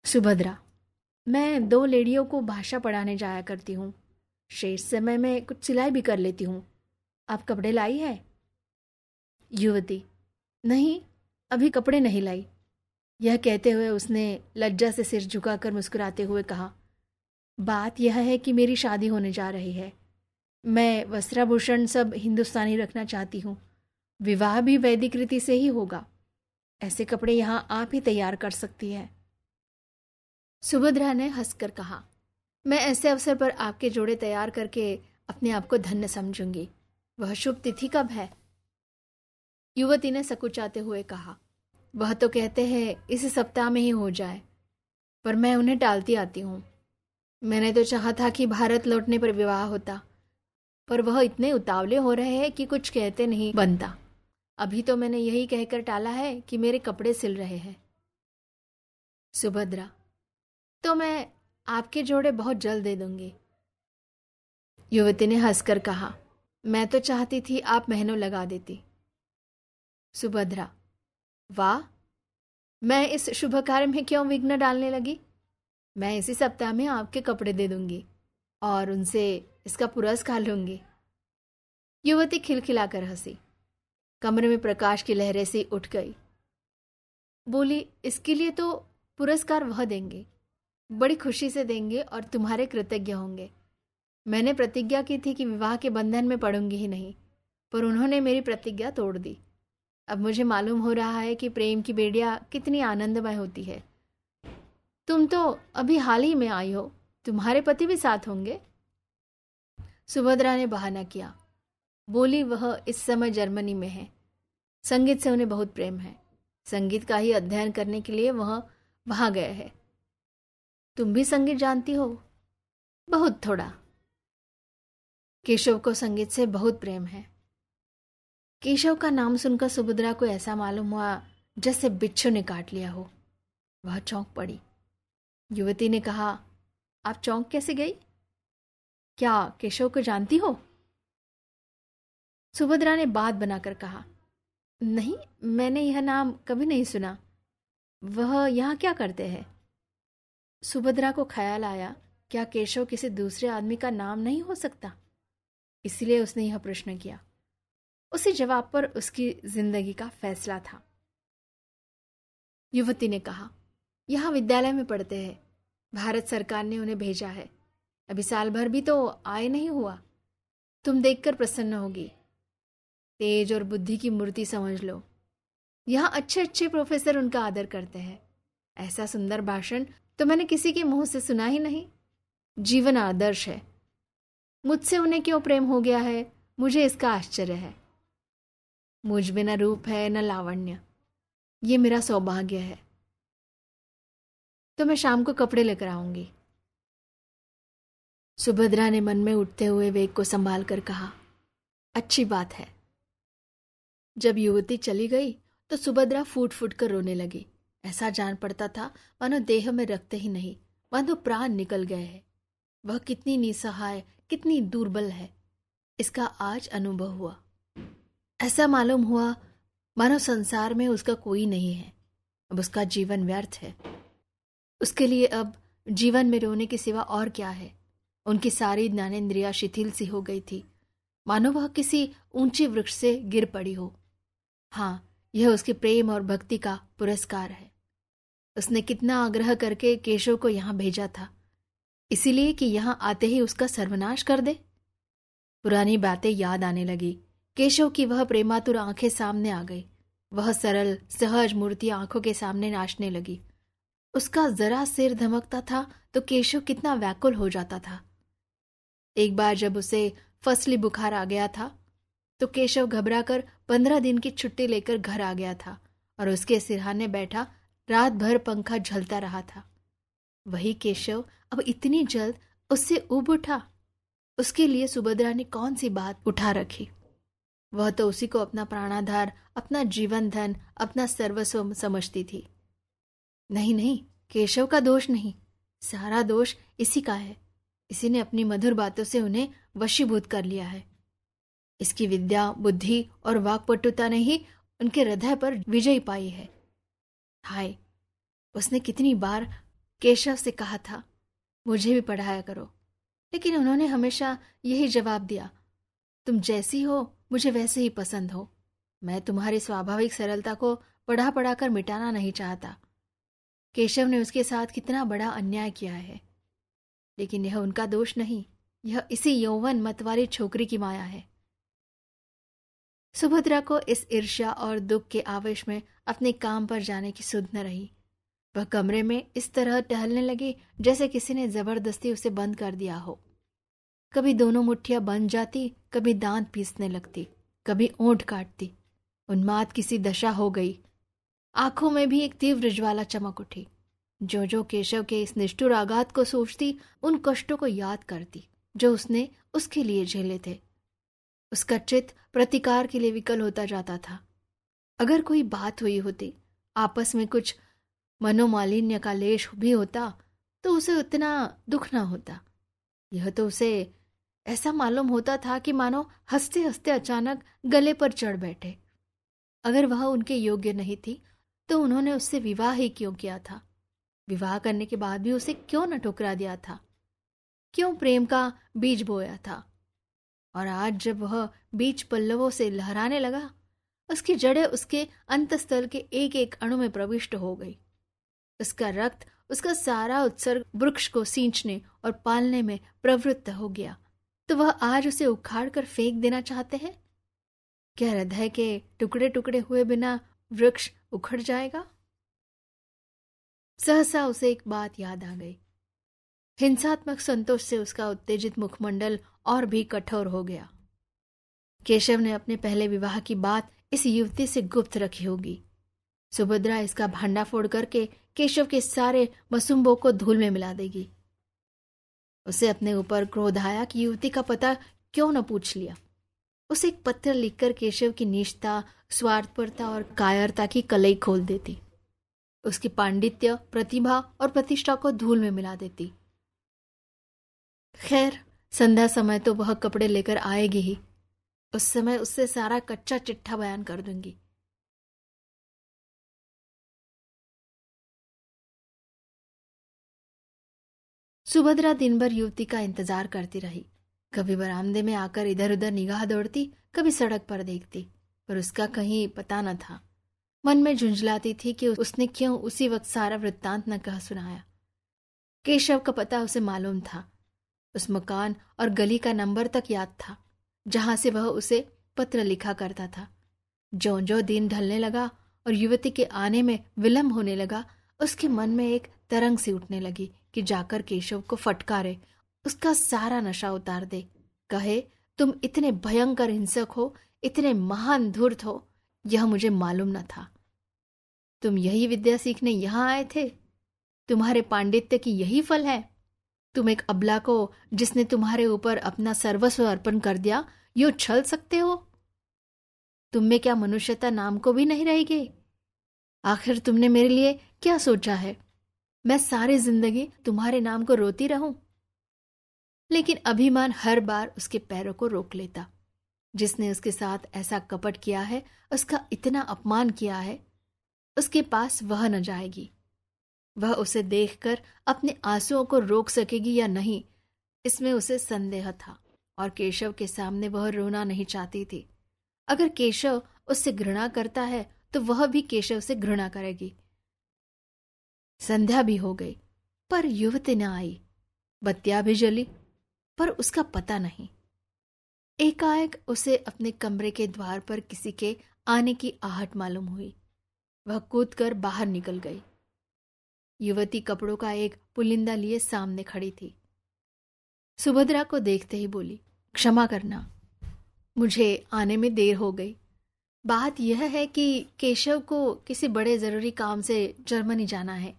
सुभद्रा, मैं दो लेडियों को भाषा पढ़ाने जाया करती हूँ। शेष समय में कुछ सिलाई भी कर लेती हूँ। आप कपड़े लाई है? युवती, नहीं, अभी कपड़े नहीं लाई। यह कहते हुए उसने लज्जा से सिर झुकाकर मुस्कुराते हुए कहा, बात यह है कि मेरी शादी होने जा रही है। मैं वस्त्राभूषण सब हिंदुस्तानी रखना चाहती हूँ। विवाह भी वैदिक रीति से ही होगा। ऐसे कपड़े यहाँ आप ही तैयार कर सकती है। सुभद्रा ने हंसकर कहा, मैं ऐसे अवसर पर आपके जोड़े तैयार करके अपने आप को धन्य समझूँगी। वह शुभ तिथि कब है? युवती ने सकुचाते हुए कहा, वह तो कहते हैं इस सप्ताह में ही हो जाए, पर मैं उन्हें टालती आती हूँ। मैंने तो चाहा था कि भारत लौटने पर विवाह होता। पर वह इतने उतावले हो रहे हैं कि कुछ कहते नहीं बनता। अभी तो मैंने यही कहकर टाला है कि मेरे कपड़े सिल रहे हैं। सुभद्रा तो मैं आपके जोड़े बहुत जल्द दे दूँगी। युवती ने हंसकर कहा, मैं तो चाहती थी आप महीनों लगा देती। सुभद्रा, वाह, मैं इस शुभ कार्य में क्यों विघ्न डालने लगी? मैं इसी सप्ताह में आपके कपड़े दे दूँगी और उनसे इसका पुरस्कार लूँगी। युवती खिलखिलाकर हँसी। कमरे में प्रकाश की लहरें से उठ गई। बोली, इसके लिए तो पुरस्कार वह देंगे। बड़ी खुशी से देंगे और तुम्हारे कृतज्ञ होंगे। मैंने प्रतिज्ञा की थी कि विवाह के बंधन में पड़ूँगी ही नहीं, पर उन्होंने मेरी प्रतिज्ञा तोड़ दी। अब मुझे मालूम हो रहा है कि प्रेम की बेड़िया कितनी आनंदमय होती है। तुम तो अभी हाल ही में आई हो। तुम्हारे पति भी साथ होंगे? सुभद्रा ने बहाना किया। बोली, वह इस समय जर्मनी में है। संगीत से उन्हें बहुत प्रेम है। संगीत का ही अध्ययन करने के लिए वह वहाँ गए है। तुम भी संगीत जानती हो? बहुत थोड़ा। केशव को संगीत से बहुत प्रेम है। केशव का नाम सुनकर सुभद्रा को ऐसा मालूम हुआ जैसे बिच्छू ने काट लिया हो। वह चौंक पड़ी। युवती ने कहा, आप चौंक कैसे गई? क्या केशव को जानती हो? सुभद्रा ने बात बनाकर कहा, नहीं, मैंने यह नाम कभी नहीं सुना। वह यहाँ क्या करते हैं? सुभद्रा को ख्याल आया, क्या केशव किसी दूसरे आदमी का नाम नहीं हो सकता? इसलिए उसने यह प्रश्न किया। उसी जवाब पर उसकी ज़िंदगी का फैसला था। युवती ने कहा, यहाँ विद्यालय में पढ़ते हैं। भारत सरकार ने उन्हें भेजा है। अभी साल भर भी तो आए नहीं हुआ। तुम देखकर प्रसन्न होगी। तेज और बुद्धि की मूर्ति समझ लो। यहाँ अच्छे अच्छे प्रोफेसर उनका आदर करते हैं। ऐसा सुंदर भाषण तो मैंने किसी के मुँह से सुना ही नहीं। जीवन आदर्श है। मुझसे उन्हें क्यों प्रेम हो गया है? मुझे इसका आश्चर्य है। मुझमें न रूप है, न लावण्य। ये मेरा सौभाग्य है। तो मैं शाम को कपड़े लेकर आऊँगी। सुभद्रा ने मन में उठते हुए वेग को संभाल कर कहा, अच्छी बात है। जब युवती चली गई तो सुभद्रा फूट फूट कर रोने लगी। ऐसा जान पड़ता था, मानो देह में रखते ही नहीं, मानो प्राण निकल गए हैं। वह कितनी निसहाय, कितनी दुर्बल है। इसका आज अनुभव हुआ। ऐसा मालूम हुआ, मानो संसार में उसका कोई नहीं है। अब उसका जीवन व्यर्थ है। उसके लिए अब जीवन में रोने के सिवा और क्या है? उनकी सारी ज्ञानेन्द्रिया शिथिल सी हो गई थी। मानो वह किसी ऊँचे वृक्ष से गिर पड़ी हो। हाँ यह उसके प्रेम और भक्ति का पुरस्कार है। उसने कितना आग्रह करके केशव को यहाँ भेजा था। इसीलिए कि यहाँ आते ही उसका सर्वनाश कर दे। पुरानी बातें याद आने लगी। केशव की वह प्रेमातुर आँखें सामने आ गई। वह सरल, सहज मूर्ति आँखों के सामने नाचने लगी। उसका जरा सिर धमकता था तो केशव कितना व्याकुल हो जाता था। एक बार जब उसे फसली बुखार आ गया था तो केशव घबराकर पंद्रह दिन की छुट्टी लेकर घर आ गया था और उसके सिरहाने बैठा रात भर पंखा झलता रहा था। वही केशव अब इतनी जल्द उससे उब उठा। उसके लिए सुभद्रा ने कौन सी बात उठा रखी? वह तो उसी को अपना प्राणाधार, अपना जीवन धन, अपना सर्वस्व समझती थी। नहीं नहीं, केशव का दोष नहीं, सारा दोष इसी का है। इसी ने अपनी मधुर बातों से उन्हें वशीभूत कर लिया है। इसकी विद्या, बुद्धि और वाकपटुता ने ही उनके हृदय पर विजय पाई है। हाय, उसने कितनी बार केशव से कहा था, मुझे भी पढ़ाया करो। लेकिन उन्होंने हमेशा यही जवाब दिया, तुम जैसी हो, मुझे वैसे ही पसंद हो। मैं तुम्हारी स्वाभाविक सरलता को पढ़ा पढ़ा कर मिटाना नहीं चाहता। केशव ने उसके साथ कितना बड़ा अन्याय किया है। लेकिन यह उनका दोष नहीं। यह इसी यौवन मत वाली छोकरी की माया है। सुभद्रा को इस ईर्ष्या और दुख के आवेश में अपने काम पर जाने की सुध न रही। वह कमरे में इस तरह टहलने लगी जैसे किसी ने ज़बरदस्ती उसे बंद कर दिया हो। कभी दोनों मुठ्ठियाँ बन जाती, कभी दांत पीसने लगती, कभी ओंठ काटती। उन्माद किसी दशा हो गई। आँखों में भी एक तीव्र ज्वाला चमक उठी। जो जो केशव के इस निष्ठुर आघात को सोचती, उन कष्टों को याद करती, जो उसने उसके लिए झेले थे। उसका चित प्रतिकार के लिए विकल होता जाता था। अगर कोई बात हुई होती, आपस में कुछ मनोमालिन्य का लेश भी होता तो उसे उतना दुख ना होता। यह तो उसे ऐसा मालूम होता था कि मानो हँसते हँसते अचानक गले पर चढ़ बैठे। अगर वह उनके योग्य नहीं थी तो उन्होंने उससे विवाह ही क्यों किया था? विवाह करने के बाद भी उसे क्यों न ठुकरा दिया था? क्यों प्रेम का बीज बोया था? और आज जब वह बीज पल्लवों से लहराने लगा, उसकी जड़ें उसके अंतस्थल के एक एक अणु में प्रविष्ट हो गई। उसका रक्त, उसका सारा उत्सर्ग वृक्ष को सींचने और पालने में प्रवृत्त हो गया। तो वह आज उसे उखाड़ कर फेंक देना चाहते हैं? क्या हृदय के टुकड़े टुकड़े हुए बिना वृक्ष उखड़ जाएगा? सहसा उसे एक बात याद आ गई। हिंसात्मक संतोष से उसका उत्तेजित मुखमंडल और भी कठोर हो गया। केशव ने अपने पहले विवाह की बात इस युवती से गुप्त रखी होगी। सुभद्रा इसका भांडा फोड़ करके केशव के सारे मसुम्बों को धूल में मिला देगी। उसे अपने ऊपर क्रोध आया कि युवती का पता क्यों न पूछ लिया। उसे एक पत्र लिखकर केशव की निष्ठा, स्वार्थपरता और कायरता की कलई खोल देती। उसकी पांडित्य, प्रतिभा और प्रतिष्ठा को धूल में मिला देती। खैर, संध्या समय तो वह कपड़े लेकर आएगी ही। उस समय उससे सारा कच्चा चिट्ठा बयान कर दूँगी। सुभद्रा दिन भर युवती का इंतज़ार करती रही। कभी बरामदे में आकर इधर उधर निगाह दौड़ती, कभी सड़क पर देखती, पर उसका कहीं पता न था। मन में झुंझलाती थी कि उसने क्यों उसी वक्त सारा वृत्तांत न कह सुनाया। केशव का पता उसे मालूम था। उस मकान और गली का नंबर तक याद था, जहाँ से वह उसे पत्र लिखा करता था। जो जो दिन ढलने लगा और युवती के आने में विलंब होने लगा, उसके मन में एक तरंग सी उठने लगी कि जाकर केशव को फटकारे, उसका सारा नशा उतार दे। कहे, तुम इतने भयंकर हिंसक हो, इतने महान धूर्त हो यह मुझे मालूम न था। तुम यही विद्या सीखने यहाँ आए थे? तुम्हारे पांडित्य की यही फल है? तुम एक अबला को, जिसने तुम्हारे ऊपर अपना सर्वस्व अर्पण कर दिया, यो छल सकते हो? तुम में क्या मनुष्यता नाम को भी नहीं रहेगी? आखिर तुमने मेरे लिए क्या सोचा है? मैं सारी ज़िंदगी तुम्हारे नाम को रोती रहूँ। लेकिन अभिमान हर बार उसके पैरों को रोक लेता। जिसने उसके साथ ऐसा कपट किया है, उसका इतना अपमान किया है, उसके पास वह न जाएगी। वह उसे देखकर अपने आंसुओं को रोक सकेगी या नहीं, इसमें उसे संदेह था और केशव के सामने वह रोना नहीं चाहती थी। अगर केशव उससे घृणा करता है तो वह भी केशव से घृणा करेगी। संध्या भी हो गई, पर युवती न आई, बत्तियाँ भी जली, पर उसका पता नहीं। एकाएक उसे अपने कमरे के द्वार पर किसी के आने की आहट मालूम हुई। वह कूद कर बाहर निकल गई। युवती कपड़ों का एक पुलिंदा लिए सामने खड़ी थी। सुभद्रा को देखते ही बोली, क्षमा करना। मुझे आने में देर हो गई। बात यह है कि केशव को किसी बड़े ज़रूरी काम से जर्मनी जाना है।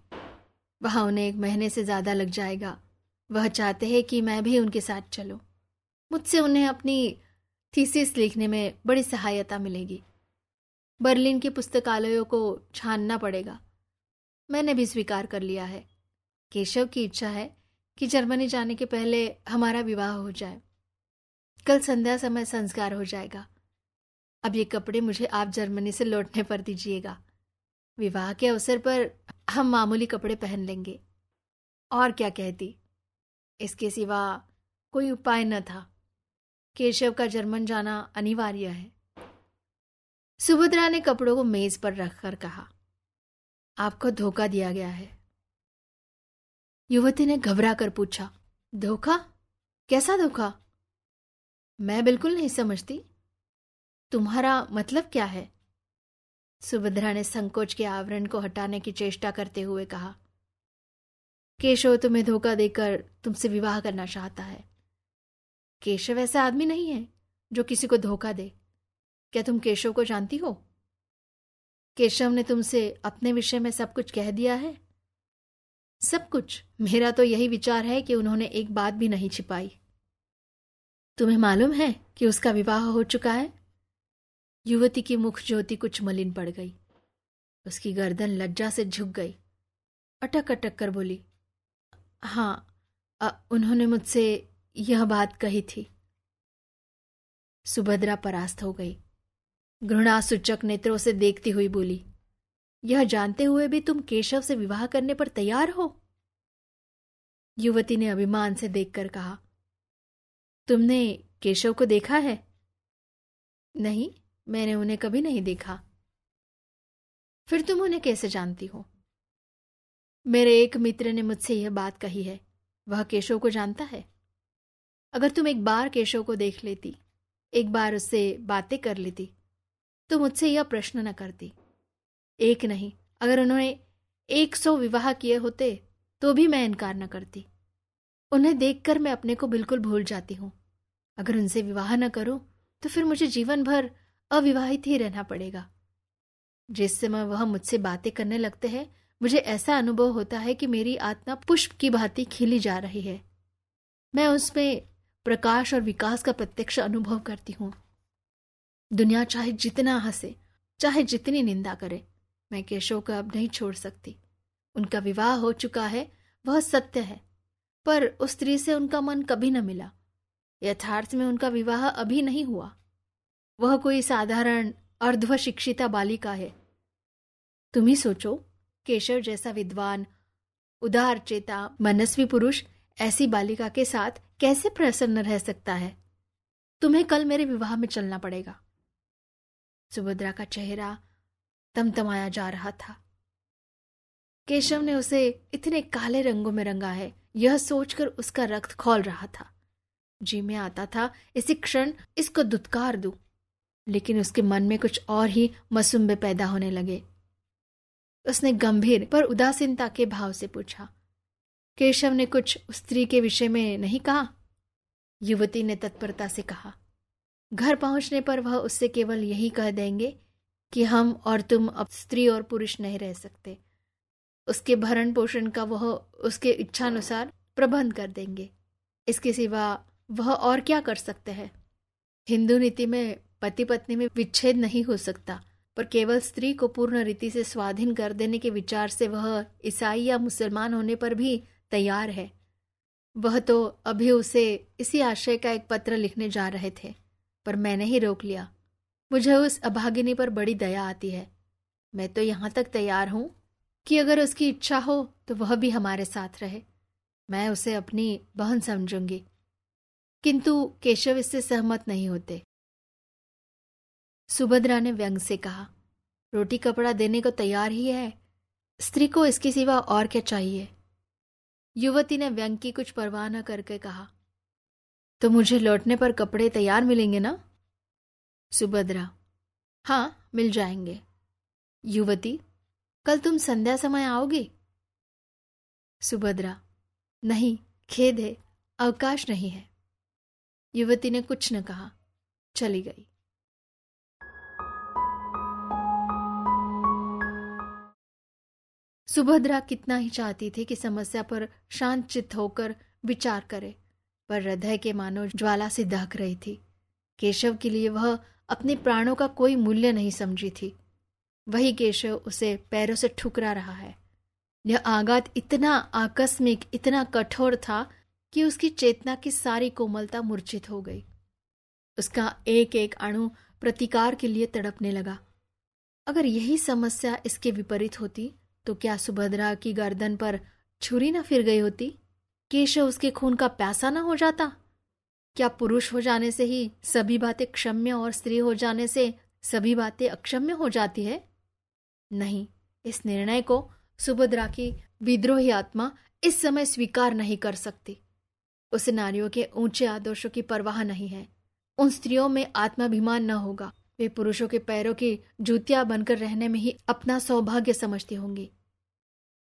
वहाँ उन्हें एक महीने से ज़्यादा लग जाएगा। वह चाहते हैं कि मैं भी उनके साथ चलूँ। मुझसे उन्हें अपनी थीसिस लिखने में बड़ी सहायता मिलेगी। बर्लिन के पुस्तकालयों को छानना पड़ेगा। मैंने भी स्वीकार कर लिया है। केशव की इच्छा है कि जर्मनी जाने के पहले हमारा विवाह हो जाए। कल संध्या समय संस्कार हो जाएगा। अब ये कपड़े मुझे आप जर्मनी से लौटने पर दीजिएगा। विवाह के अवसर पर हम मामूली कपड़े पहन लेंगे। और क्या कहती? इसके सिवा कोई उपाय न था। केशव का जर्मन जाना अनिवार्य है। सुभद्रा ने कपड़ों को मेज पर रखकर कहा, आपको धोखा दिया गया है। युवती ने घबरा कर पूछा, धोखा? कैसा धोखा? मैं बिल्कुल नहीं समझती। तुम्हारा मतलब क्या है? सुभद्रा ने संकोच के आवरण को हटाने की चेष्टा करते हुए कहा, केशव तुम्हें धोखा देकर तुमसे विवाह करना चाहता है। केशव ऐसा आदमी नहीं है जो किसी को धोखा दे। क्या तुम केशव को जानती हो? केशव ने तुमसे अपने विषय में सब कुछ कह दिया है। सब कुछ। मेरा तो यही विचार है कि उन्होंने एक बात भी नहीं छिपाई। तुम्हें मालूम है कि उसका विवाह हो चुका है? युवती की मुख ज्योति कुछ मलिन पड़ गई। उसकी गर्दन लज्जा से झुक गई। अटक अटक कर बोली हाँ आ, उन्होंने मुझसे यह बात कही थी। सुभद्रा परास्त हो गई। घृणा सूचक नेत्रों से देखती हुई बोली, यह जानते हुए भी तुम केशव से विवाह करने पर तैयार हो? युवती ने अभिमान से देखकर कहा, तुमने केशव को देखा है? नहीं, मैंने उन्हें कभी नहीं देखा। फिर तुम उन्हें कैसे जानती हो? मेरे एक मित्र ने मुझसे यह बात कही है, वह केशव को जानता है? अगर तुम एक बार केशव को देख लेती, एक बार उससे बातें कर लेती तो मुझसे यह प्रश्न न करती। एक नहीं, अगर उन्होंने एक सौ विवाह किए होते तो भी मैं इनकार न करती। उन्हें देखकर मैं अपने को बिल्कुल भूल जाती हूँ। अगर उनसे विवाह न करूँ तो फिर मुझे जीवन भर अविवाहित ही रहना पड़ेगा। जिस समय वह मुझसे बातें करने लगते हैं, मुझे ऐसा अनुभव होता है कि मेरी आत्मा पुष्प की भांति खिली जा रही है। मैं उसमें प्रकाश और विकास का प्रत्यक्ष अनुभव करती हूँ। दुनिया चाहे जितना हंसे, चाहे जितनी निंदा करे, मैं केशव को अब नहीं छोड़ सकती। उनका विवाह हो चुका है, वह सत्य है, पर उस स्त्री से उनका मन कभी न मिला। यथार्थ में उनका विवाह अभी नहीं हुआ। वह कोई साधारण अर्ध शिक्षिता बालिका है। तुम ही सोचो, केशव जैसा विद्वान, उदार चेता, मनस्वी पुरुष ऐसी बालिका के साथ कैसे प्रसन्न रह सकता है? तुम्हें कल मेरे विवाह में चलना पड़ेगा। सुभद्रा का चेहरा तमतमाया जा रहा था। केशव ने उसे इतने काले रंगों में रंगा है, यह सोचकर उसका रक्त खोल रहा था। जी में आता था, इसी क्षण इसको दुत्कार दू, लेकिन उसके मन में कुछ और ही मसुम्बे पैदा होने लगे। उसने गंभीर पर उदासीनता के भाव से पूछा केशव ने कुछ स्त्री के विषय में नहीं कहा। युवती ने तत्परता से कहा, घर पहुँचने पर वह उससे केवल यही कह देंगे कि हम और तुम अब स्त्री और पुरुष नहीं रह सकते। उसके भरण पोषण का वह उसके इच्छानुसार प्रबंध कर देंगे। इसके सिवा वह और क्या कर सकते हैं? हिंदू नीति में पति पत्नी में विच्छेद नहीं हो सकता, पर केवल स्त्री को पूर्ण रीति से स्वाधीन कर देने के विचार से वह ईसाई या मुसलमान होने पर भी तैयार है। वह तो अभी उसे इसी आशय का एक पत्र लिखने जा रहे थे, पर मैंने ही रोक लिया। मुझे उस अभागिनी पर बड़ी दया आती है। मैं तो यहाँ तक तैयार हूँ कि अगर उसकी इच्छा हो तो वह भी हमारे साथ रहे। मैं उसे अपनी बहन समझूँगी। किंतु केशव इससे सहमत नहीं होते। सुभद्रा ने व्यंग से कहा, रोटी कपड़ा देने को तैयार ही है। स्त्री को इसके सिवा और क्या चाहिए? युवती ने व्यंग की कुछ परवाह न करके कहा तो मुझे लौटने पर कपड़े तैयार मिलेंगे ना? सुभद्रा हाँ मिल जाएँगे। युवती, कल तुम संध्या समय आओगे? सुभद्रा, नहीं, खेद है, अवकाश नहीं है। युवती ने कुछ न कहा, चली गई। सुभद्रा कितना ही चाहती थी कि समस्या पर शांत चित्त होकर विचार करे, पर हृदय के मानो ज्वाला से दहक रही थी। केशव के लिए वह अपने प्राणों का कोई मूल्य नहीं समझी थी। वही केशव उसे पैरों से ठुकरा रहा है। यह आघात इतना आकस्मिक, इतना कठोर था कि उसकी चेतना की सारी कोमलता मूर्छित हो गई। उसका एक एक अणु प्रतिकार के लिए तड़पने लगा। अगर यही समस्या इसके विपरीत होती तो क्या सुभद्रा की गर्दन पर छुरी न फिर गई होती? केशव उसके खून का प्यासा न हो जाता? क्या पुरुष हो जाने से ही सभी बातें क्षम्य और स्त्री हो जाने से सभी बातें अक्षम्य हो जाती है? नहीं, इस निर्णय को सुभद्रा की विद्रोही आत्मा इस समय स्वीकार नहीं कर सकती। उस नारियों के ऊँचे आदर्शों की परवाह नहीं है। उन स्त्रियों में आत्माभिमान न होगा। वे पुरुषों के पैरों की जूतियाँ बनकर रहने में ही अपना सौभाग्य समझती होंगी।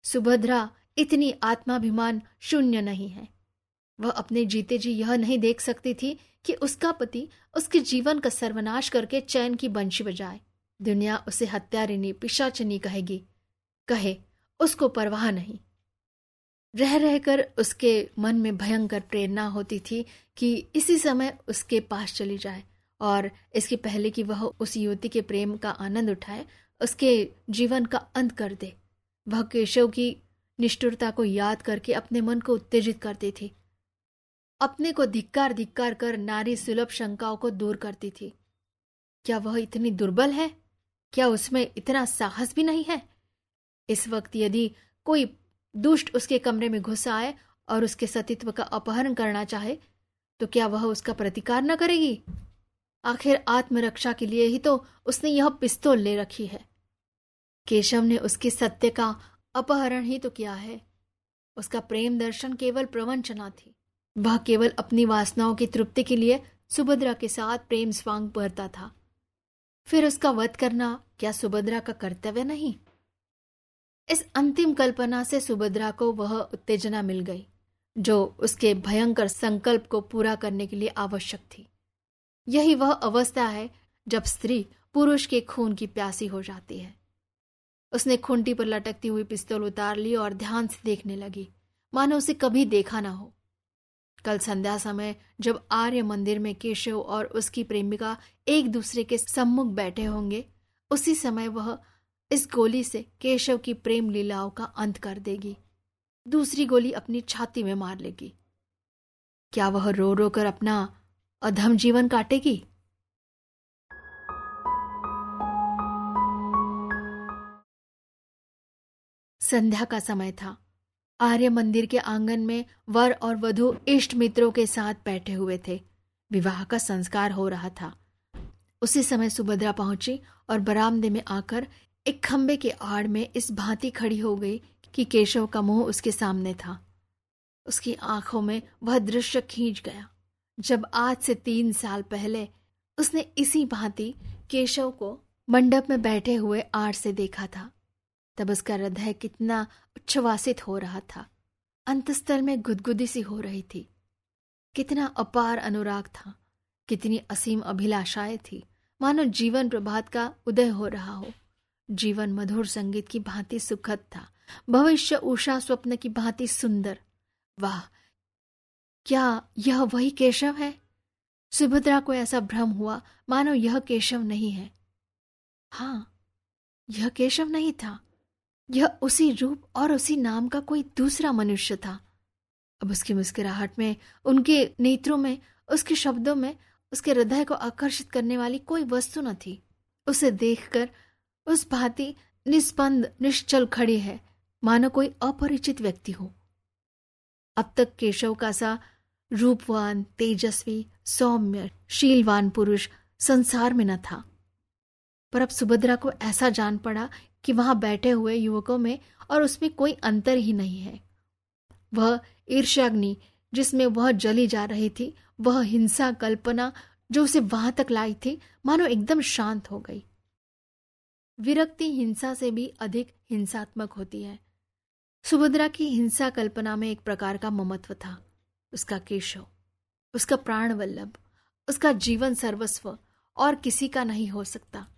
सुभद्रा इतनी आत्माभिमान शून्य नहीं है। वह अपने जीते जी यह नहीं देख सकती थी कि उसका पति उसके जीवन का सर्वनाश करके चैन की बंशी बजाए। दुनिया उसे हत्यारिनी, पिशाचनी कहेगी। कहे, उसको परवाह नहीं। रह रहकर उसके मन में भयंकर प्रेरणा होती थी कि इसी समय उसके पास चली जाए और इसके पहले कि वह उस युवती के प्रेम का आनंद उठाए, उसके जीवन का अंत कर दे। वह केशव की निष्ठुरता को याद करके अपने मन को उत्तेजित करती थी। अपने को धिक्कार धिक्कार कर नारी सुलभ शंकाओं को दूर करती थी। क्या वह इतनी दुर्बल है? क्या उसमें इतना साहस भी नहीं है? इस वक्त यदि कोई दुष्ट उसके कमरे में घुस आए और उसके सतीत्व का अपहरण करना चाहे तो क्या वह उसका प्रतिकार न करेगी? आखिर आत्मरक्षा के लिए ही तो उसने यह पिस्तौल ले रखी है। केशव ने उसके सत्य का अपहरण ही तो किया है। उसका प्रेम दर्शन केवल प्रवंचना थी। वह केवल अपनी वासनाओं की तृप्ति के लिए सुभद्रा के साथ प्रेम स्वांग भरता था। फिर उसका वध करना क्या सुभद्रा का कर्तव्य नहीं? इस अंतिम कल्पना से सुभद्रा को वह उत्तेजना मिल गई, जो उसके भयंकर संकल्प को पूरा करने के लिए आवश्यक थी। यही वह अवस्था है जब स्त्री पुरुष के खून की प्यासी हो जाती है। उसने खुंटी पर लटकती हुई पिस्तौल उतार ली और ध्यान से देखने लगी। मानो उसे कभी देखा ना हो। कल संध्या समय जब आर्य मंदिर में केशव और उसकी प्रेमिका एक दूसरे के सम्मुख बैठे होंगे, उसी समय वह इस गोली से केशव की प्रेम लीलाओं का अंत कर देगी। दूसरी गोली अपनी छाती में मार लेगी। क्या वह रो रो कर अपना अधम जीवन काटेगी? संध्या का समय था। आर्य मंदिर के आँगन में वर और वधु इष्ट मित्रों के साथ बैठे हुए थे। विवाह का संस्कार हो रहा था। उसी समय सुभद्रा पहुँची और बरामदे में आकर एक खंबे के आड़ में इस भांति खड़ी हो गई कि केशव का मुँह उसके सामने था। उसकी आँखों में वह दृश्य खींच गया। जब आज से तीन साल पहले उसने इसी भांति केशव को मंडप में बैठे हुए आड़ से देखा था। तब उसका हृदय कितना उच्छ्वासित हो रहा था। अंतस्थल में गुदगुदी सी हो रही थी। कितना अपार अनुराग था, कितनी असीम अभिलाषाएँ थी। मानो जीवन प्रभात का उदय हो रहा हो। जीवन मधुर संगीत की भांति सुखद था। भविष्य उषा स्वप्न की भांति सुंदर। वाह! क्या यह वही केशव है? सुभद्रा को ऐसा भ्रम हुआ। मानो यह केशव नहीं है। हाँ यह केशव नहीं था। यह उसी रूप और उसी नाम का कोई दूसरा मनुष्य था। अब उसकी मुस्कुराहट में, उनके नेत्रों में, उसके शब्दों में, उसके हृदय को आकर्षित करने वाली कोई वस्तु न थी। उसे देखकर उस भांति निस्पंद निश्चल खड़ी है, मानो कोई अपरिचित व्यक्ति हो। अब तक केशव का सा रूपवान, तेजस्वी, सौम्य, शीलवान पुरुष संसार में न था। पर अब सुभद्रा को ऐसा जान पड़ा कि वहाँ बैठे हुए युवकों में और उसमें कोई अंतर ही नहीं है। वह ईर्ष्याग्नि, जिसमें वह जली जा रही थी, वह हिंसा कल्पना जो उसे वहाँ तक लाई थी, मानो एकदम शांत हो गई। विरक्ति हिंसा से भी अधिक हिंसात्मक होती है। सुभद्रा की हिंसा कल्पना में एक प्रकार का ममत्व था। उसका केशव, उसका प्राण वल्लभ, उसका जीवन सर्वस्व और किसी का नहीं हो सकता।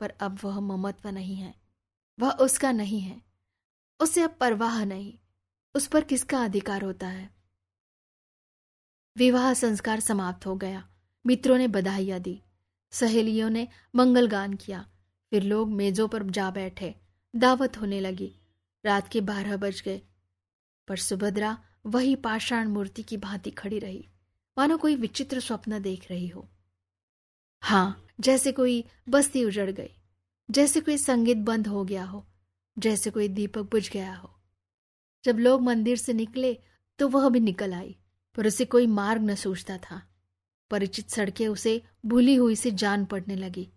पर अब वह ममत्व नहीं है। वह उसका नहीं है। उसे अब परवाह नहीं। उस पर किसका अधिकार होता है? विवाह संस्कार समाप्त हो गया। मित्रों ने बधाइयाँ दी। सहेलियों ने मंगल गान किया। फिर लोग मेजों पर जा बैठे। दावत होने लगी। रात के बारह बज गए। पर सुभद्रा वही पाषाण मूर्ति की भांति खड़ी रही। मानो कोई विचित्र स्वप्न देख रही हो। हाँ जैसे कोई बस्ती उजड़ गई। जैसे कोई संगीत बंद हो गया हो, जैसे कोई दीपक बुझ गया हो। जब लोग मंदिर से निकले तो वह भी निकल आई, पर उसे कोई मार्ग न सूझता था। परिचित सड़कें उसे भूली हुई से जान पड़ने लगी।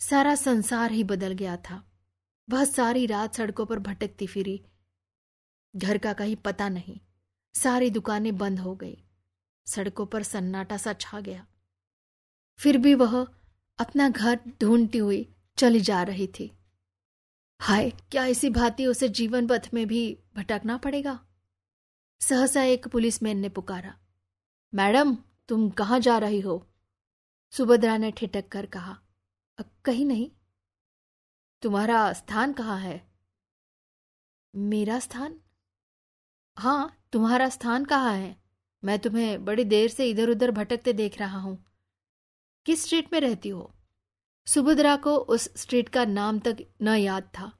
सारा संसार ही बदल गया था। वह सारी रात सड़कों पर भटकती फिरी। घर का कहीं पता नहीं, सारी दुकानें बंद हो गई। सड़कों पर सन्नाटा सा छा गया। फिर भी वह अपना घर ढूंढती हुई चली जा रही थी। हाय, क्या इसी भांति उसे जीवन पथ में भी भटकना पड़ेगा? सहसा एक पुलिसमैन ने पुकारा, मैडम, तुम कहाँ जा रही हो? सुभद्रा ने ठिठक कर कहा कहीं नहीं। तुम्हारा स्थान कहाँ है? मेरा स्थान? हाँ तुम्हारा स्थान कहाँ है? मैं तुम्हें बड़ी देर से इधर उधर भटकते देख रहा हूँ। किस स्ट्रीट में रहती हो? सुभद्रा को उस स्ट्रीट का नाम तक न याद था।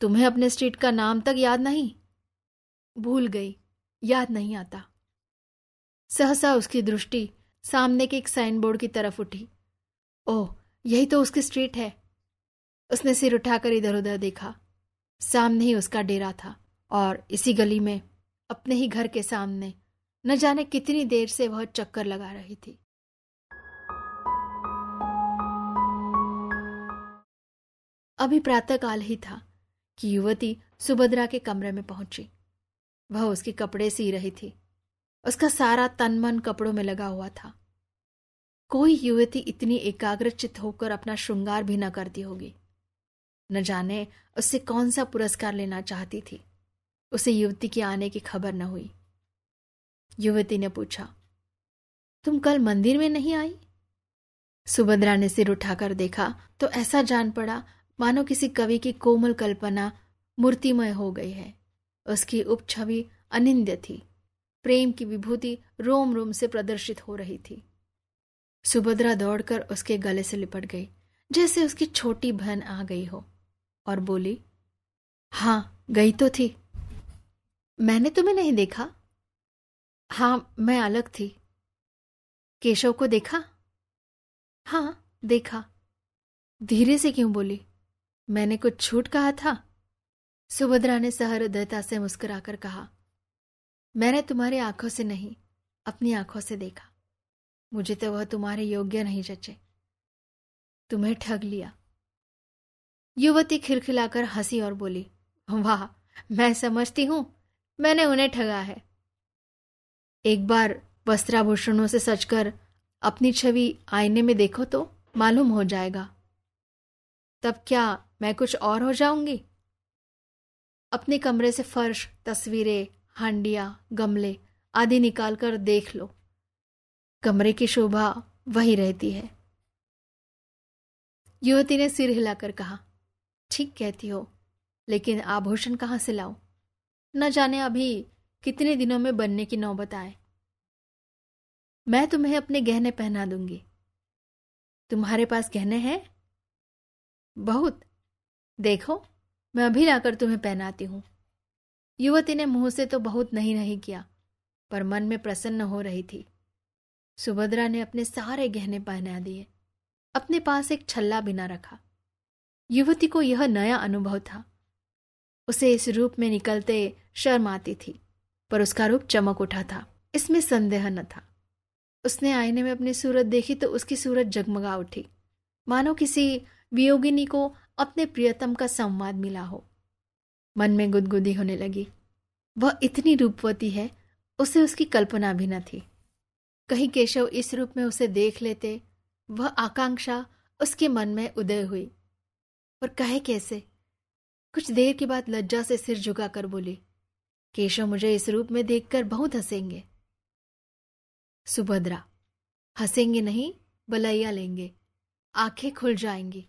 तुम्हें अपने स्ट्रीट का नाम तक याद नहीं? भूल गई, याद नहीं आता। सहसा उसकी दृष्टि सामने के एक साइन बोर्ड की तरफ़ उठी। ओह, यही तो उसकी स्ट्रीट है। उसने सिर उठाकर इधर उधर देखा। सामने ही उसका डेरा था और इसी गली में, अपने ही घर के सामने, न जाने कितनी देर से वह चक्कर लगा रही थी। अभी प्रातःकाल ही था कि युवती सुभद्रा के कमरे में पहुँची। वह उसके कपड़े सी रही थी। उसका सारा तन मन कपड़ों में लगा हुआ था। कोई युवती इतनी एकाग्रचित होकर अपना श्रृंगार भी न करती होगी। न जाने उससे कौन सा पुरस्कार लेना चाहती थी। उसे युवती के आने की खबर न हुई। युवती ने पूछा, तुम कल मंदिर में नहीं आई? सुभद्रा ने सिर उठाकर देखा तो ऐसा जान पड़ा मानो किसी कवि की कोमल कल्पना मूर्तिमय हो गई है। उसकी उपछवि अनिंद्य थी। प्रेम की विभूति रोम रोम से प्रदर्शित हो रही थी। सुभद्रा दौड़कर उसके गले से लिपट गई, जैसे उसकी छोटी बहन आ गई हो, और बोली हाँ गई तो थी। मैंने तुम्हें नहीं देखा? हाँ मैं अलग थी। केशव को देखा? हाँ देखा। धीरे से क्यों बोली? मैंने कुछ छूट कहा था? सुभद्रा ने सहृदयता से मुस्कुराकर कहा, मैंने तुम्हारी आँखों से नहीं, अपनी आँखों से देखा। मुझे तो वह तुम्हारे योग्य नहीं जचे तुम्हें ठग लिया। युवती खिलखिलाकर हँसी और बोली, वाह, मैं समझती हूँ, मैंने उन्हें ठगा है। एक बार वस्त्राभूषणों से सचकर अपनी छवि आईने में देखो तो मालूम हो जाएगा। तब क्या मैं कुछ और हो जाऊँगी। अपने कमरे से फर्श, तस्वीरें, हांडिया, गमले आदि निकालकर देख लो। कमरे की शोभा वही रहती है। युवती ने सिर हिलाकर कहा, ठीक कहती हो, लेकिन आभूषण कहाँ से लाओ न जाने अभी कितने दिनों में बनने की नौबत आए। मैं तुम्हें अपने गहने पहना दूँगी। तुम्हारे पास गहने हैं? बहुत। देखो, मैं अभी लाकर तुम्हें पहनाती हूँ। युवती ने मुँह से तो बहुत नहीं नहीं किया, पर मन में प्रसन्न हो रही थी। सुभद्रा ने अपने सारे गहने पहना दिए, अपने पास एक छल्ला बिना रखा। युवती को यह नया अनुभव था। उसे इस रूप में निकलते शर्म आती थी, पर उसका रूप चमक उठा था, इसमें संदेह न था। उसने आईने में अपनी सूरत देखी तो उसकी सूरत जगमगा उठी। मानो किसी वियोगिनी को अपने प्रियतम का संवाद मिला हो। मन में गुदगुदी होने लगी। वह इतनी रूपवती है, उसे उसकी कल्पना भी न थी। कहीं केशव इस रूप में उसे देख लेते, वह आकांक्षा उसके मन में उदय हुई। और कहे कैसे? कुछ देर के बाद लज्जा से सिर झुकाकर बोली, केशव मुझे इस रूप में देखकर बहुत हंसेंगे। सुभद्रा, हंसेंगे नहीं, बलैया लेंगे। आँखें खुल जाएँगी।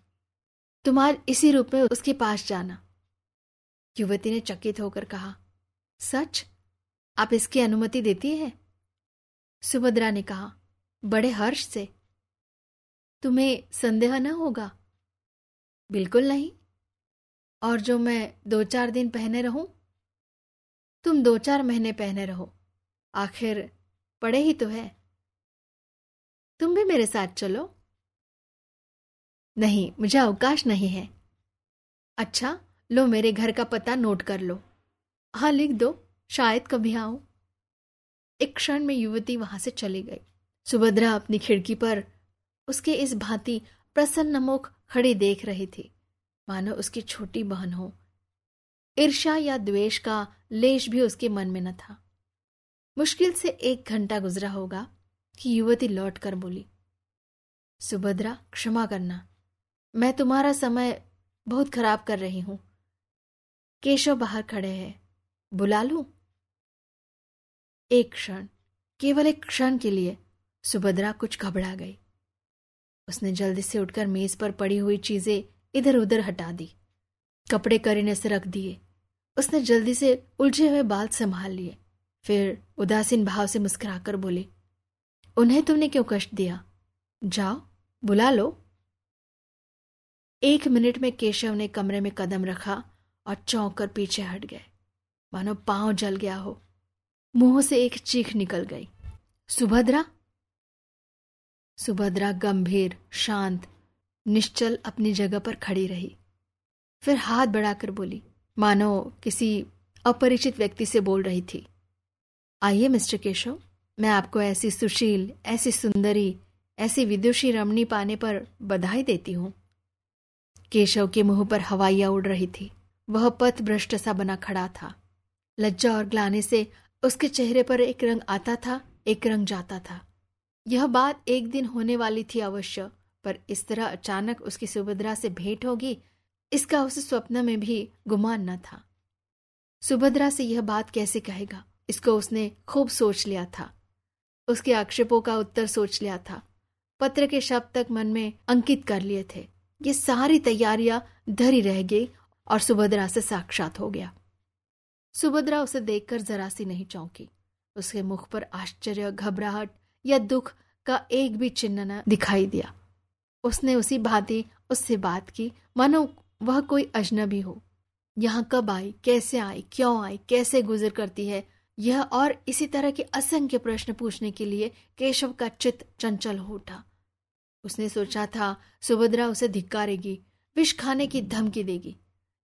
तुम्हार इसी रूप में उसके पास जाना। युवती ने चकित होकर कहा, सच? आप इसकी अनुमति देती है? सुभद्रा ने कहा, बड़े हर्ष से। तुम्हें संदेह न होगा? बिल्कुल नहीं। और जो मैं दो चार दिन पहने रहूँ? तुम दो चार महीने पहने रहो। आखिर पड़े ही तो है। तुम भी मेरे साथ चलो। नहीं, मुझे अवकाश नहीं है। अच्छा लो मेरे घर का पता नोट कर लो। हाँ लिख दो, शायद कभी आऊँ। एक क्षण में युवती वहाँ से चली गई। सुभद्रा अपनी खिड़की पर उसके इस भांति प्रसन्न मुख खड़ी देख रही थी। मानो उसकी छोटी बहन हो। ईर्षा या द्वेष का लेश भी उसके मन में न था। मुश्किल से एक घंटा गुजरा होगा कि युवती लौट कर बोली, सुभद्रा, क्षमा करना। मैं तुम्हारा समय बहुत खराब कर रही हूँ। केशव बाहर खड़े हैं। बुला लू? एक क्षण, केवल एक क्षण के लिए सुभद्रा कुछ घबरा गई। उसने जल्दी से उठकर मेज पर पड़ी हुई चीज़ें इधर उधर हटा दी। कपड़े करीने से रख दिए। उसने जल्दी से उलझे हुए बाल संभाल लिए। फिर उदासीन भाव से मुस्कुराकर बोली, उन्हें तुमने क्यों कष्ट दिया? जाओ, बुला लो। एक मिनट में केशव ने कमरे में कदम रखा और चौंक कर पीछे हट गए। मानो पाँव जल गया हो। मुँह से एक चीख निकल गई। सुभद्रा? सुभद्रा गंभीर, शांत, निश्चल अपनी जगह पर खड़ी रही। फिर हाथ बढ़ाकर बोली, मानो किसी अपरिचित व्यक्ति से बोल रही थी। आइए मिस्टर केशव, मैं आपको ऐसी सुशील, ऐसी सुंदरी, ऐसी विदुषी रमणी पाने पर बधाई देती हूँ। केशव के मुँह पर हवाइया उड़ रही थी। वह पथ भ्रष्ट सा बना खड़ा था। लज्जा और ग्लाने से उसके चेहरे पर एक रंग आता था, एक रंग जाता था। यह बात एक दिन होने वाली थी अवश्य, पर इस तरह अचानक उसकी सुभद्रा से भेंट होगी, इसका उस स्वप्न में भी गुमान न था। सुभद्रा से यह बात कैसे कहेगा? इसको उसने खूब सोच लिया था। उसके आक्षेपों का उत्तर सोच लिया था। पत्र के शब्द तक मन में अंकित कर लिए थे। ये सारी तैयारियाँ धरी रह गई और सुभद्रा से साक्षात हो गया। सुभद्रा उसे देखकर जरा सी नहीं चौंकी। उसके मुख पर आश्चर्य, घबराहट या दुख का एक भी चिन्ह न दिखाई दिया। उसने उसी भांति उससे बात की, मानो वह कोई अजनबी हो। यहाँ कब आई, कैसे आई, क्यों आई, कैसे गुजर करती है? यह और इसी तरह के असंख्य प्रश्न पूछने के लिए केशव का चित्त चंचल हो उठा। उसने सोचा था, सुभद्रा उसे धिक्कारेगी, विष खाने की धमकी देगी।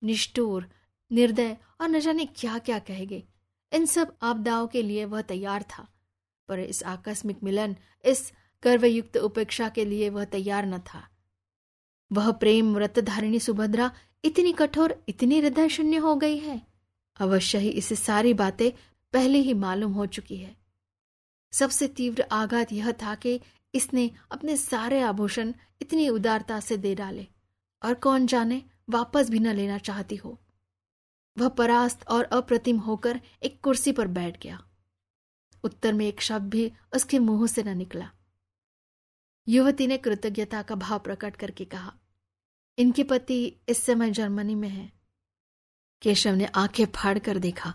निष्ठुर, निर्दय और न जाने क्या क्या कहेगे। इन सब आपदाओं के लिए वह तैयार था, पर इस आकस्मिक मिलन, इस गर्वयुक्त उपेक्षा के लिए वह तैयार न था। वह प्रेम व्रतधारिणी सुभद्रा इतनी कठोर, इतनी हृदय शून्य हो गई है। अवश्य ही इसे सारी बातें पहले ही मालूम हो चुकी है। सबसे तीव्र आघात यह था कि इसने अपने सारे आभूषण इतनी उदारता से दे डाले, और कौन जाने वापस भी न लेना चाहती हो। वह परास्त और अप्रतिम होकर एक कुर्सी पर बैठ गया। उत्तर में एक शब्द भी उसके मुँह से न निकला। युवती ने कृतज्ञता का भाव प्रकट करके कहा, इनके पति इस समय जर्मनी में है। केशव ने आँखें फाड़ कर देखा,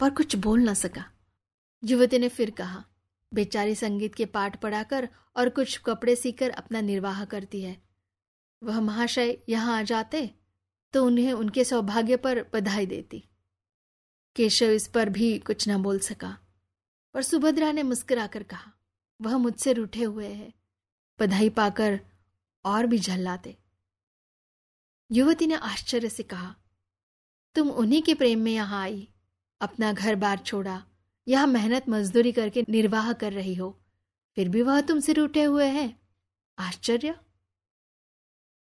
पर कुछ बोल न सका। युवती ने फिर कहा बेचारी संगीत के पाठ पढ़ाकर और कुछ कपड़े सीकर अपना निर्वाह करती है। वह महाशय यहाँ आ जाते तो उन्हें उनके सौभाग्य पर बधाई देती। केशव इस पर भी कुछ न बोल सका, पर सुभद्रा ने मुस्कुराकर कहा, वह मुझसे रूठे हुए है। बधाई पाकर और भी झल्लाते। युवती ने आश्चर्य से कहा, तुम उन्हीं के प्रेम में यहाँ आई, अपना घर बार छोड़ा यहाँ मेहनत मजदूरी करके निर्वाह कर रही हो, फिर भी वह तुमसे रूठे हुए हैं। आश्चर्य।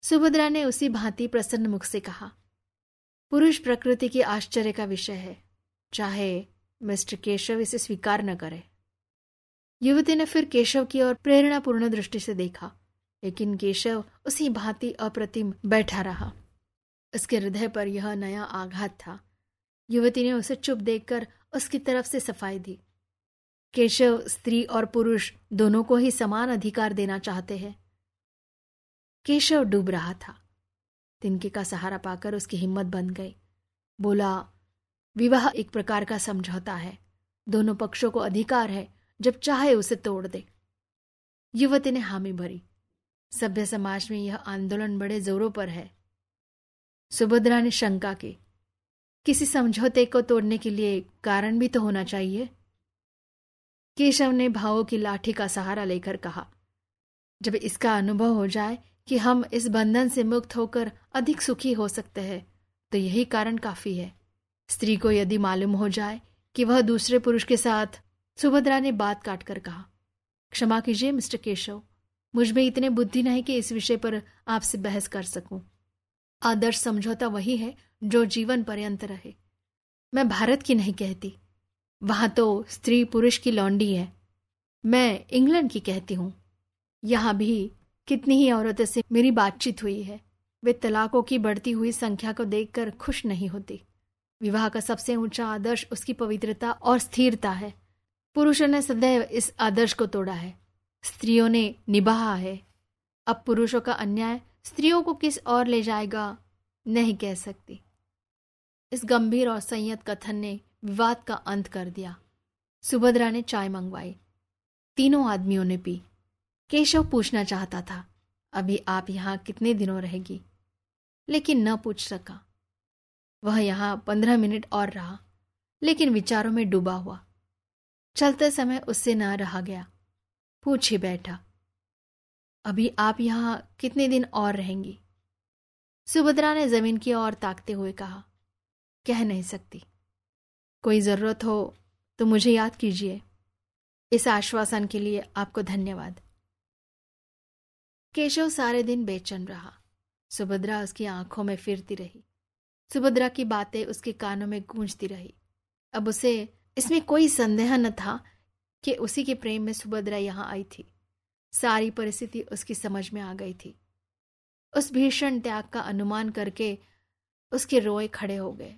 सुभद्रा ने उसी भांति प्रसन्न मुख से कहा, पुरुष प्रकृति की आश्चर्य का विषय है, चाहे मिस्टर केशव इसे स्वीकार न करे। युवती ने फिर केशव की ओर प्रेरणापूर्ण दृष्टि से देखा, लेकिन केशव उसी भांति अप्रतिम बैठा रहा। उसके हृदय पर यह नया आघात था। युवती ने उसे चुप देखकर उसकी तरफ़ से सफ़ाई दी। केशव, स्त्री और पुरुष दोनों को ही समान अधिकार देना चाहते हैं। केशव डूब रहा था। तिनके का सहारा पाकर उसकी हिम्मत बन गई। बोला, विवाह एक प्रकार का समझौता है। दोनों पक्षों को अधिकार है, जब चाहे उसे तोड़ दे। युवती ने हामी भरी। सभ्य समाज में यह आंदोलन बड़े जोरों पर है। सुभद्रा ने शंका की किसी समझौते को तोड़ने के लिए कारण भी तो होना चाहिए। केशव ने भावों की लाठी का सहारा लेकर कहा, जब इसका अनुभव हो जाए कि हम इस बंधन से मुक्त होकर अधिक सुखी हो सकते हैं तो यही कारण काफ़ी है। स्त्री को यदि मालूम हो जाए कि वह दूसरे पुरुष के साथ, सुभद्रा ने बात काट कर कहा, क्षमा कीजिए मिस्टर केशव, मुझमें इतने बुद्धि नहीं कि इस विषय पर आपसे बहस कर सकूँ। आदर्श समझौता वही है जो जीवन पर्यंत रहे। मैं भारत की नहीं कहती। वहाँ तो स्त्री पुरुष की लौंडी है। मैं इंग्लैंड की कहती हूँ। यहाँ भी कितनी ही औरतों से मेरी बातचीत हुई है। वे तलाकों की बढ़ती हुई संख्या को देखकर खुश नहीं होती। विवाह का सबसे ऊँचा आदर्श उसकी पवित्रता और स्थिरता है। पुरुषों ने सदैव इस आदर्श को तोड़ा है। स्त्रियों ने निभाया है। अब पुरुषों का अन्याय स्त्रियों को किस और ले जाएगा, नहीं कह सकती। इस गंभीर और संयत कथन ने विवाद का अंत कर दिया। सुभद्रा ने चाय मंगवाई। तीनों आदमियों ने पी। केशव पूछना चाहता था, अभी आप यहाँ कितने दिनों रहेगी? लेकिन न पूछ सका। वह यहाँ पंद्रह मिनट और रहा, लेकिन विचारों में डूबा हुआ। चलते समय उससे न रहा गया। पूछ ही बैठा, अभी आप यहाँ कितने दिन और रहेंगी? सुभद्रा ने ज़मीन की ओर ताकते हुए कहा कह नहीं सकती। कोई ज़रूरत हो तो मुझे याद कीजिए। इस आश्वासन के लिए आपको धन्यवाद। केशव सारे दिन बेचैन रहा। सुभद्रा उसकी आँखों में फिरती रही। सुभद्रा की बातें उसके कानों में गूंजती रही। अब उसे इसमें कोई संदेह न था कि उसी के प्रेम में सुभद्रा यहाँ आई थी। सारी परिस्थिति उसकी समझ में आ गई थी। उस भीषण त्याग का अनुमान करके उसके रोए खड़े हो गए।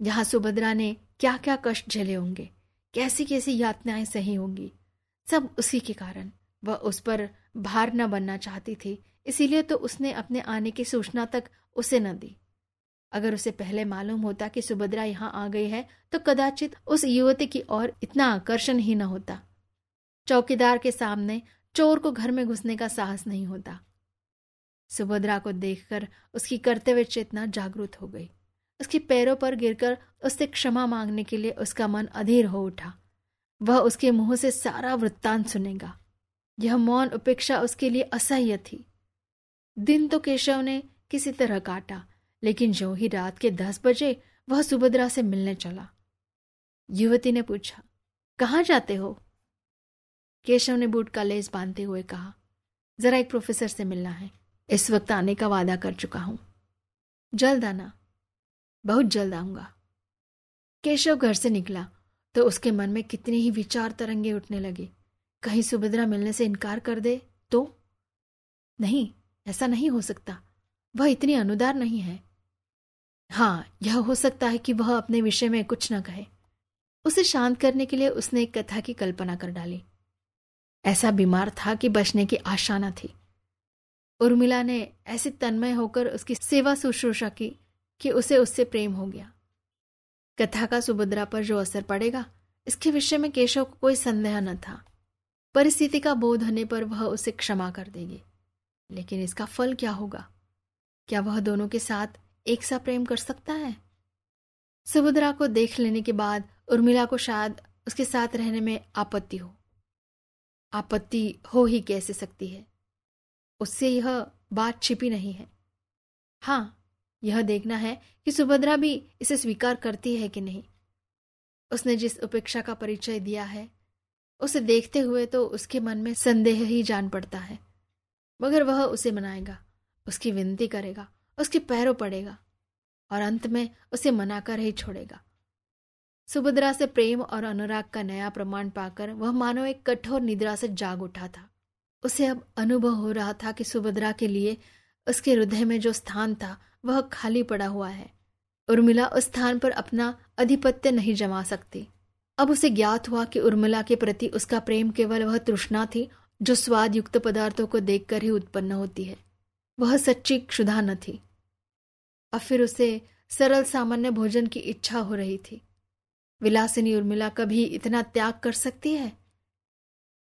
जहाँ सुभद्रा ने क्या क्या कष्ट झेले होंगे कैसी कैसी यातनाएँ सही होंगी, सब उसी के कारण। वह उस पर भार न बनना चाहती थी, इसीलिए तो उसने अपने आने की सूचना तक उसे न दी। अगर उसे पहले मालूम होता कि सुभद्रा यहाँ आ गई है तो कदाचित उस युवती की ओर इतना आकर्षण ही न होता। चौकीदार के सामने चोर को घर में घुसने का साहस नहीं होता। सुभद्रा को देखकर उसकी कर्तव्य चेतना जागरूक हो गई। उसके पैरों पर गिरकर उससे क्षमा मांगने के लिए उसका मन अधीर हो उठा। वह उसके मुँह से सारा वृत्तांत सुनेगा। यह मौन उपेक्षा उसके लिए असह्य थी। दिन तो केशव ने किसी तरह काटा, लेकिन जो ही रात के दस बजे वह सुभद्रा से मिलने चला। युवती ने पूछा, कहाँ जाते हो? केशव ने बूट का लेस बांधते हुए कहा, जरा एक प्रोफेसर से मिलना है। इस वक्त आने का वादा कर चुका हूँ। जल्द आना। बहुत जल्द आऊँगा। केशव घर से निकला तो उसके मन में कितने ही विचार तरंगे उठने लगे। कहीं सुभद्रा मिलने से इनकार कर दे तो? नहीं, ऐसा नहीं हो सकता। वह इतनी अनुदार नहीं है। हाँ यह हो सकता है कि वह अपने विषय में कुछ न कहे। उसे शांत करने के लिए उसने एक कथा की कल्पना कर डाली। ऐसा बीमार था कि बचने की आशा न थी। उर्मिला ने ऐसे तन्मय होकर उसकी सेवा शुश्रूषा की कि उसे उससे प्रेम हो गया। कथा का सुभद्रा पर जो असर पड़ेगा, इसके विषय में केशव को कोई संदेह न था। परिस्थिति का बोध होने पर वह उसे क्षमा कर देगी। लेकिन इसका फल क्या होगा? क्या वह दोनों के साथ एक सा प्रेम कर सकता है? सुभद्रा को देख लेने के बाद उर्मिला को शायद उसके साथ रहने में आपत्ति हो। आपत्ति हो ही कैसे सकती है? उससे यह बात छिपी नहीं है। हाँ यह देखना है कि सुभद्रा भी इसे स्वीकार करती है कि नहीं। उसने जिस उपेक्षा का परिचय दिया है, उसे देखते हुए तो उसके मन में संदेह ही जान पड़ता है। मगर वह उसे मनाएगा, उसकी विनती करेगा, उसके पैरों पड़ेगा और अंत में उसे मनाकर ही छोड़ेगा। सुभद्रा से प्रेम और अनुराग का नया प्रमाण पाकर वह मानो एक कठोर निद्रा से जाग उठा था। उसे अब अनुभव हो रहा था कि सुभद्रा के लिए उसके हृदय में जो स्थान था वह खाली पड़ा हुआ है। उर्मिला उस स्थान पर अपना अधिपत्य नहीं जमा सकती। अब उसे ज्ञात हुआ कि उर्मिला के प्रति उसका प्रेम केवल वह तृष्णा थी जो स्वाद युक्त पदार्थों को देखकर ही उत्पन्न होती है। वह सच्ची क्षुधा न थी। अब फिर उसे सरल सामान्य भोजन की इच्छा हो रही थी। विलासिनी उर्मिला कभी इतना त्याग कर सकती है?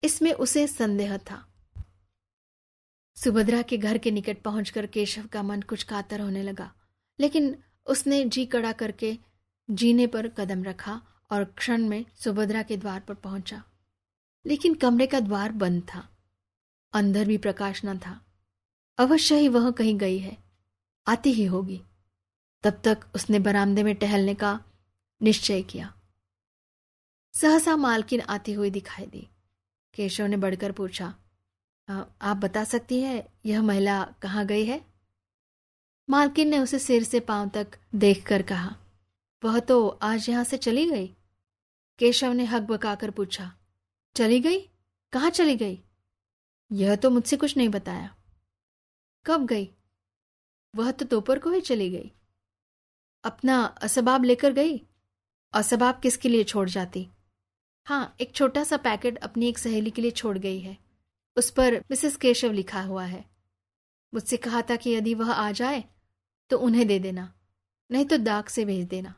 इसमें उसे संदेह था। सुभद्रा के घर के निकट पहुंचकर केशव का मन कुछ कातर होने लगा। लेकिन उसने जी कड़ा करके जीने पर कदम रखा और क्षण में सुभद्रा के द्वार पर पहुँचा। लेकिन कमरे का द्वार बंद था। अंदर भी प्रकाश न था। अवश्य ही वह कहीं गई है। आती ही होगी। तब तक उसने बरामदे में टहलने का निश्चय किया। सहसा मालकिन आती हुई दिखाई दी। केशव ने बढ़कर पूछा आप बता सकती है, यह महिला कहाँ गई है? मालकिन ने उसे सिर से पाँव तक देखकर कहा, वह तो आज यहाँ से चली गई। केशव ने हक बकाकर पूछा, चली गई? कहाँ चली गई? यह तो मुझसे कुछ नहीं बताया। कब गई? वह तो दोपहर को ही चली गई। अपना असबाब लेकर गई? असबाब किसके लिए छोड़ जाती? हाँ एक छोटा सा पैकेट अपनी एक सहेली के लिए छोड़ गई है। उस पर मिसेस केशव लिखा हुआ है। मुझसे कहा था कि यदि वह आ जाए तो उन्हें दे देना, नहीं तो दाग से भेज देना।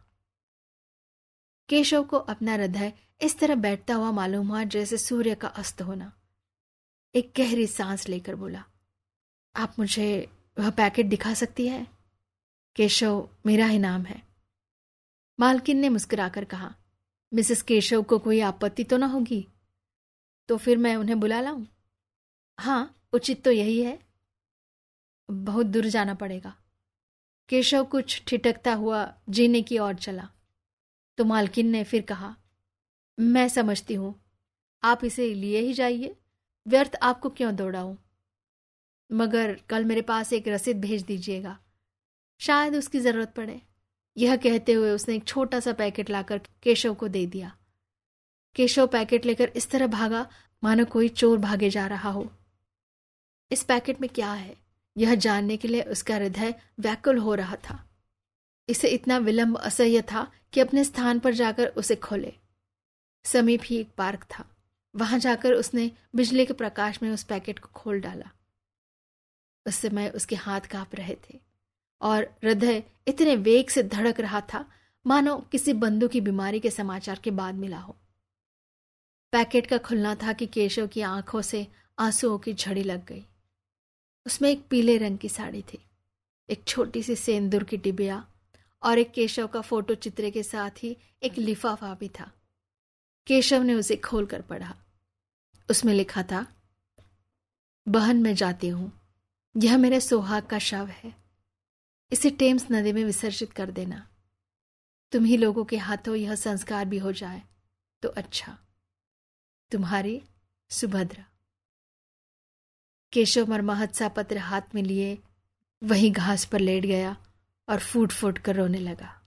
केशव को अपना हृदय इस तरह बैठता हुआ मालूम हुआ जैसे सूर्य का अस्त होना। एक गहरी सांस लेकर बोला, आप मुझे वह पैकेट दिखा सकती है? केशव, मेरा ही नाम है। मालकिन ने मुस्कुराकर कहा, मिसेस केशव को कोई आपत्ति तो ना होगी? तो फिर मैं उन्हें बुला लाऊं? हाँ उचित तो यही है। बहुत दूर जाना पड़ेगा। केशव कुछ ठिटकता हुआ जीने की ओर चला। तो मालकिन ने फिर कहा, मैं समझती हूँ। आप इसे लिए ही जाइए। व्यर्थ आपको क्यों दौड़ाऊं? मगर कल मेरे पास एक रसीद भेज दीजिएगा। शायद उसकी ज़रूरत पड़े। यह कहते हुए उसने एक छोटा सा पैकेट लाकर केशव को दे दिया। केशव पैकेट लेकर इस तरह भागा, मानो कोई चोर भागे जा रहा हो। इस पैकेट में क्या है? यह जानने के लिए उसका हृदय व्याकुल हो रहा था। इसे इतना विलंब असह्य था कि अपने स्थान पर जाकर उसे खोले। समीप ही एक पार्क था। वहाँ जाकर उसने बिजली के प्रकाश में उस पैकेट को खोल डाला। उस समय उसके हाथ काँप रहे थे और हृदय इतने वेग से धड़क रहा था, मानो किसी बंधु की बीमारी के समाचार के बाद मिला हो। पैकेट का खुलना था कि केशव की आँखों से आंसुओं की झड़ी लग गई। उसमें एक पीले रंग की साड़ी थी, एक छोटी सी सेंदूर की डिबिया और एक केशव का फ़ोटो चित्र के साथ ही एक लिफाफा भी था। केशव ने उसे खोलकर पढ़ा। उसमें लिखा था, बहन, मैं जाती हूँ। यह मेरे सोहाग का शव है। इसे टेम्स नदी में विसर्जित कर देना। तुम ही लोगों के हाथों यह संस्कार भी हो जाए तो अच्छा। तुम्हारी सुभद्रा। केशव मरमाहत सा पत्र हाथ में लिए, वहीं घास पर लेट गया और फूट फूट कर रोने लगा।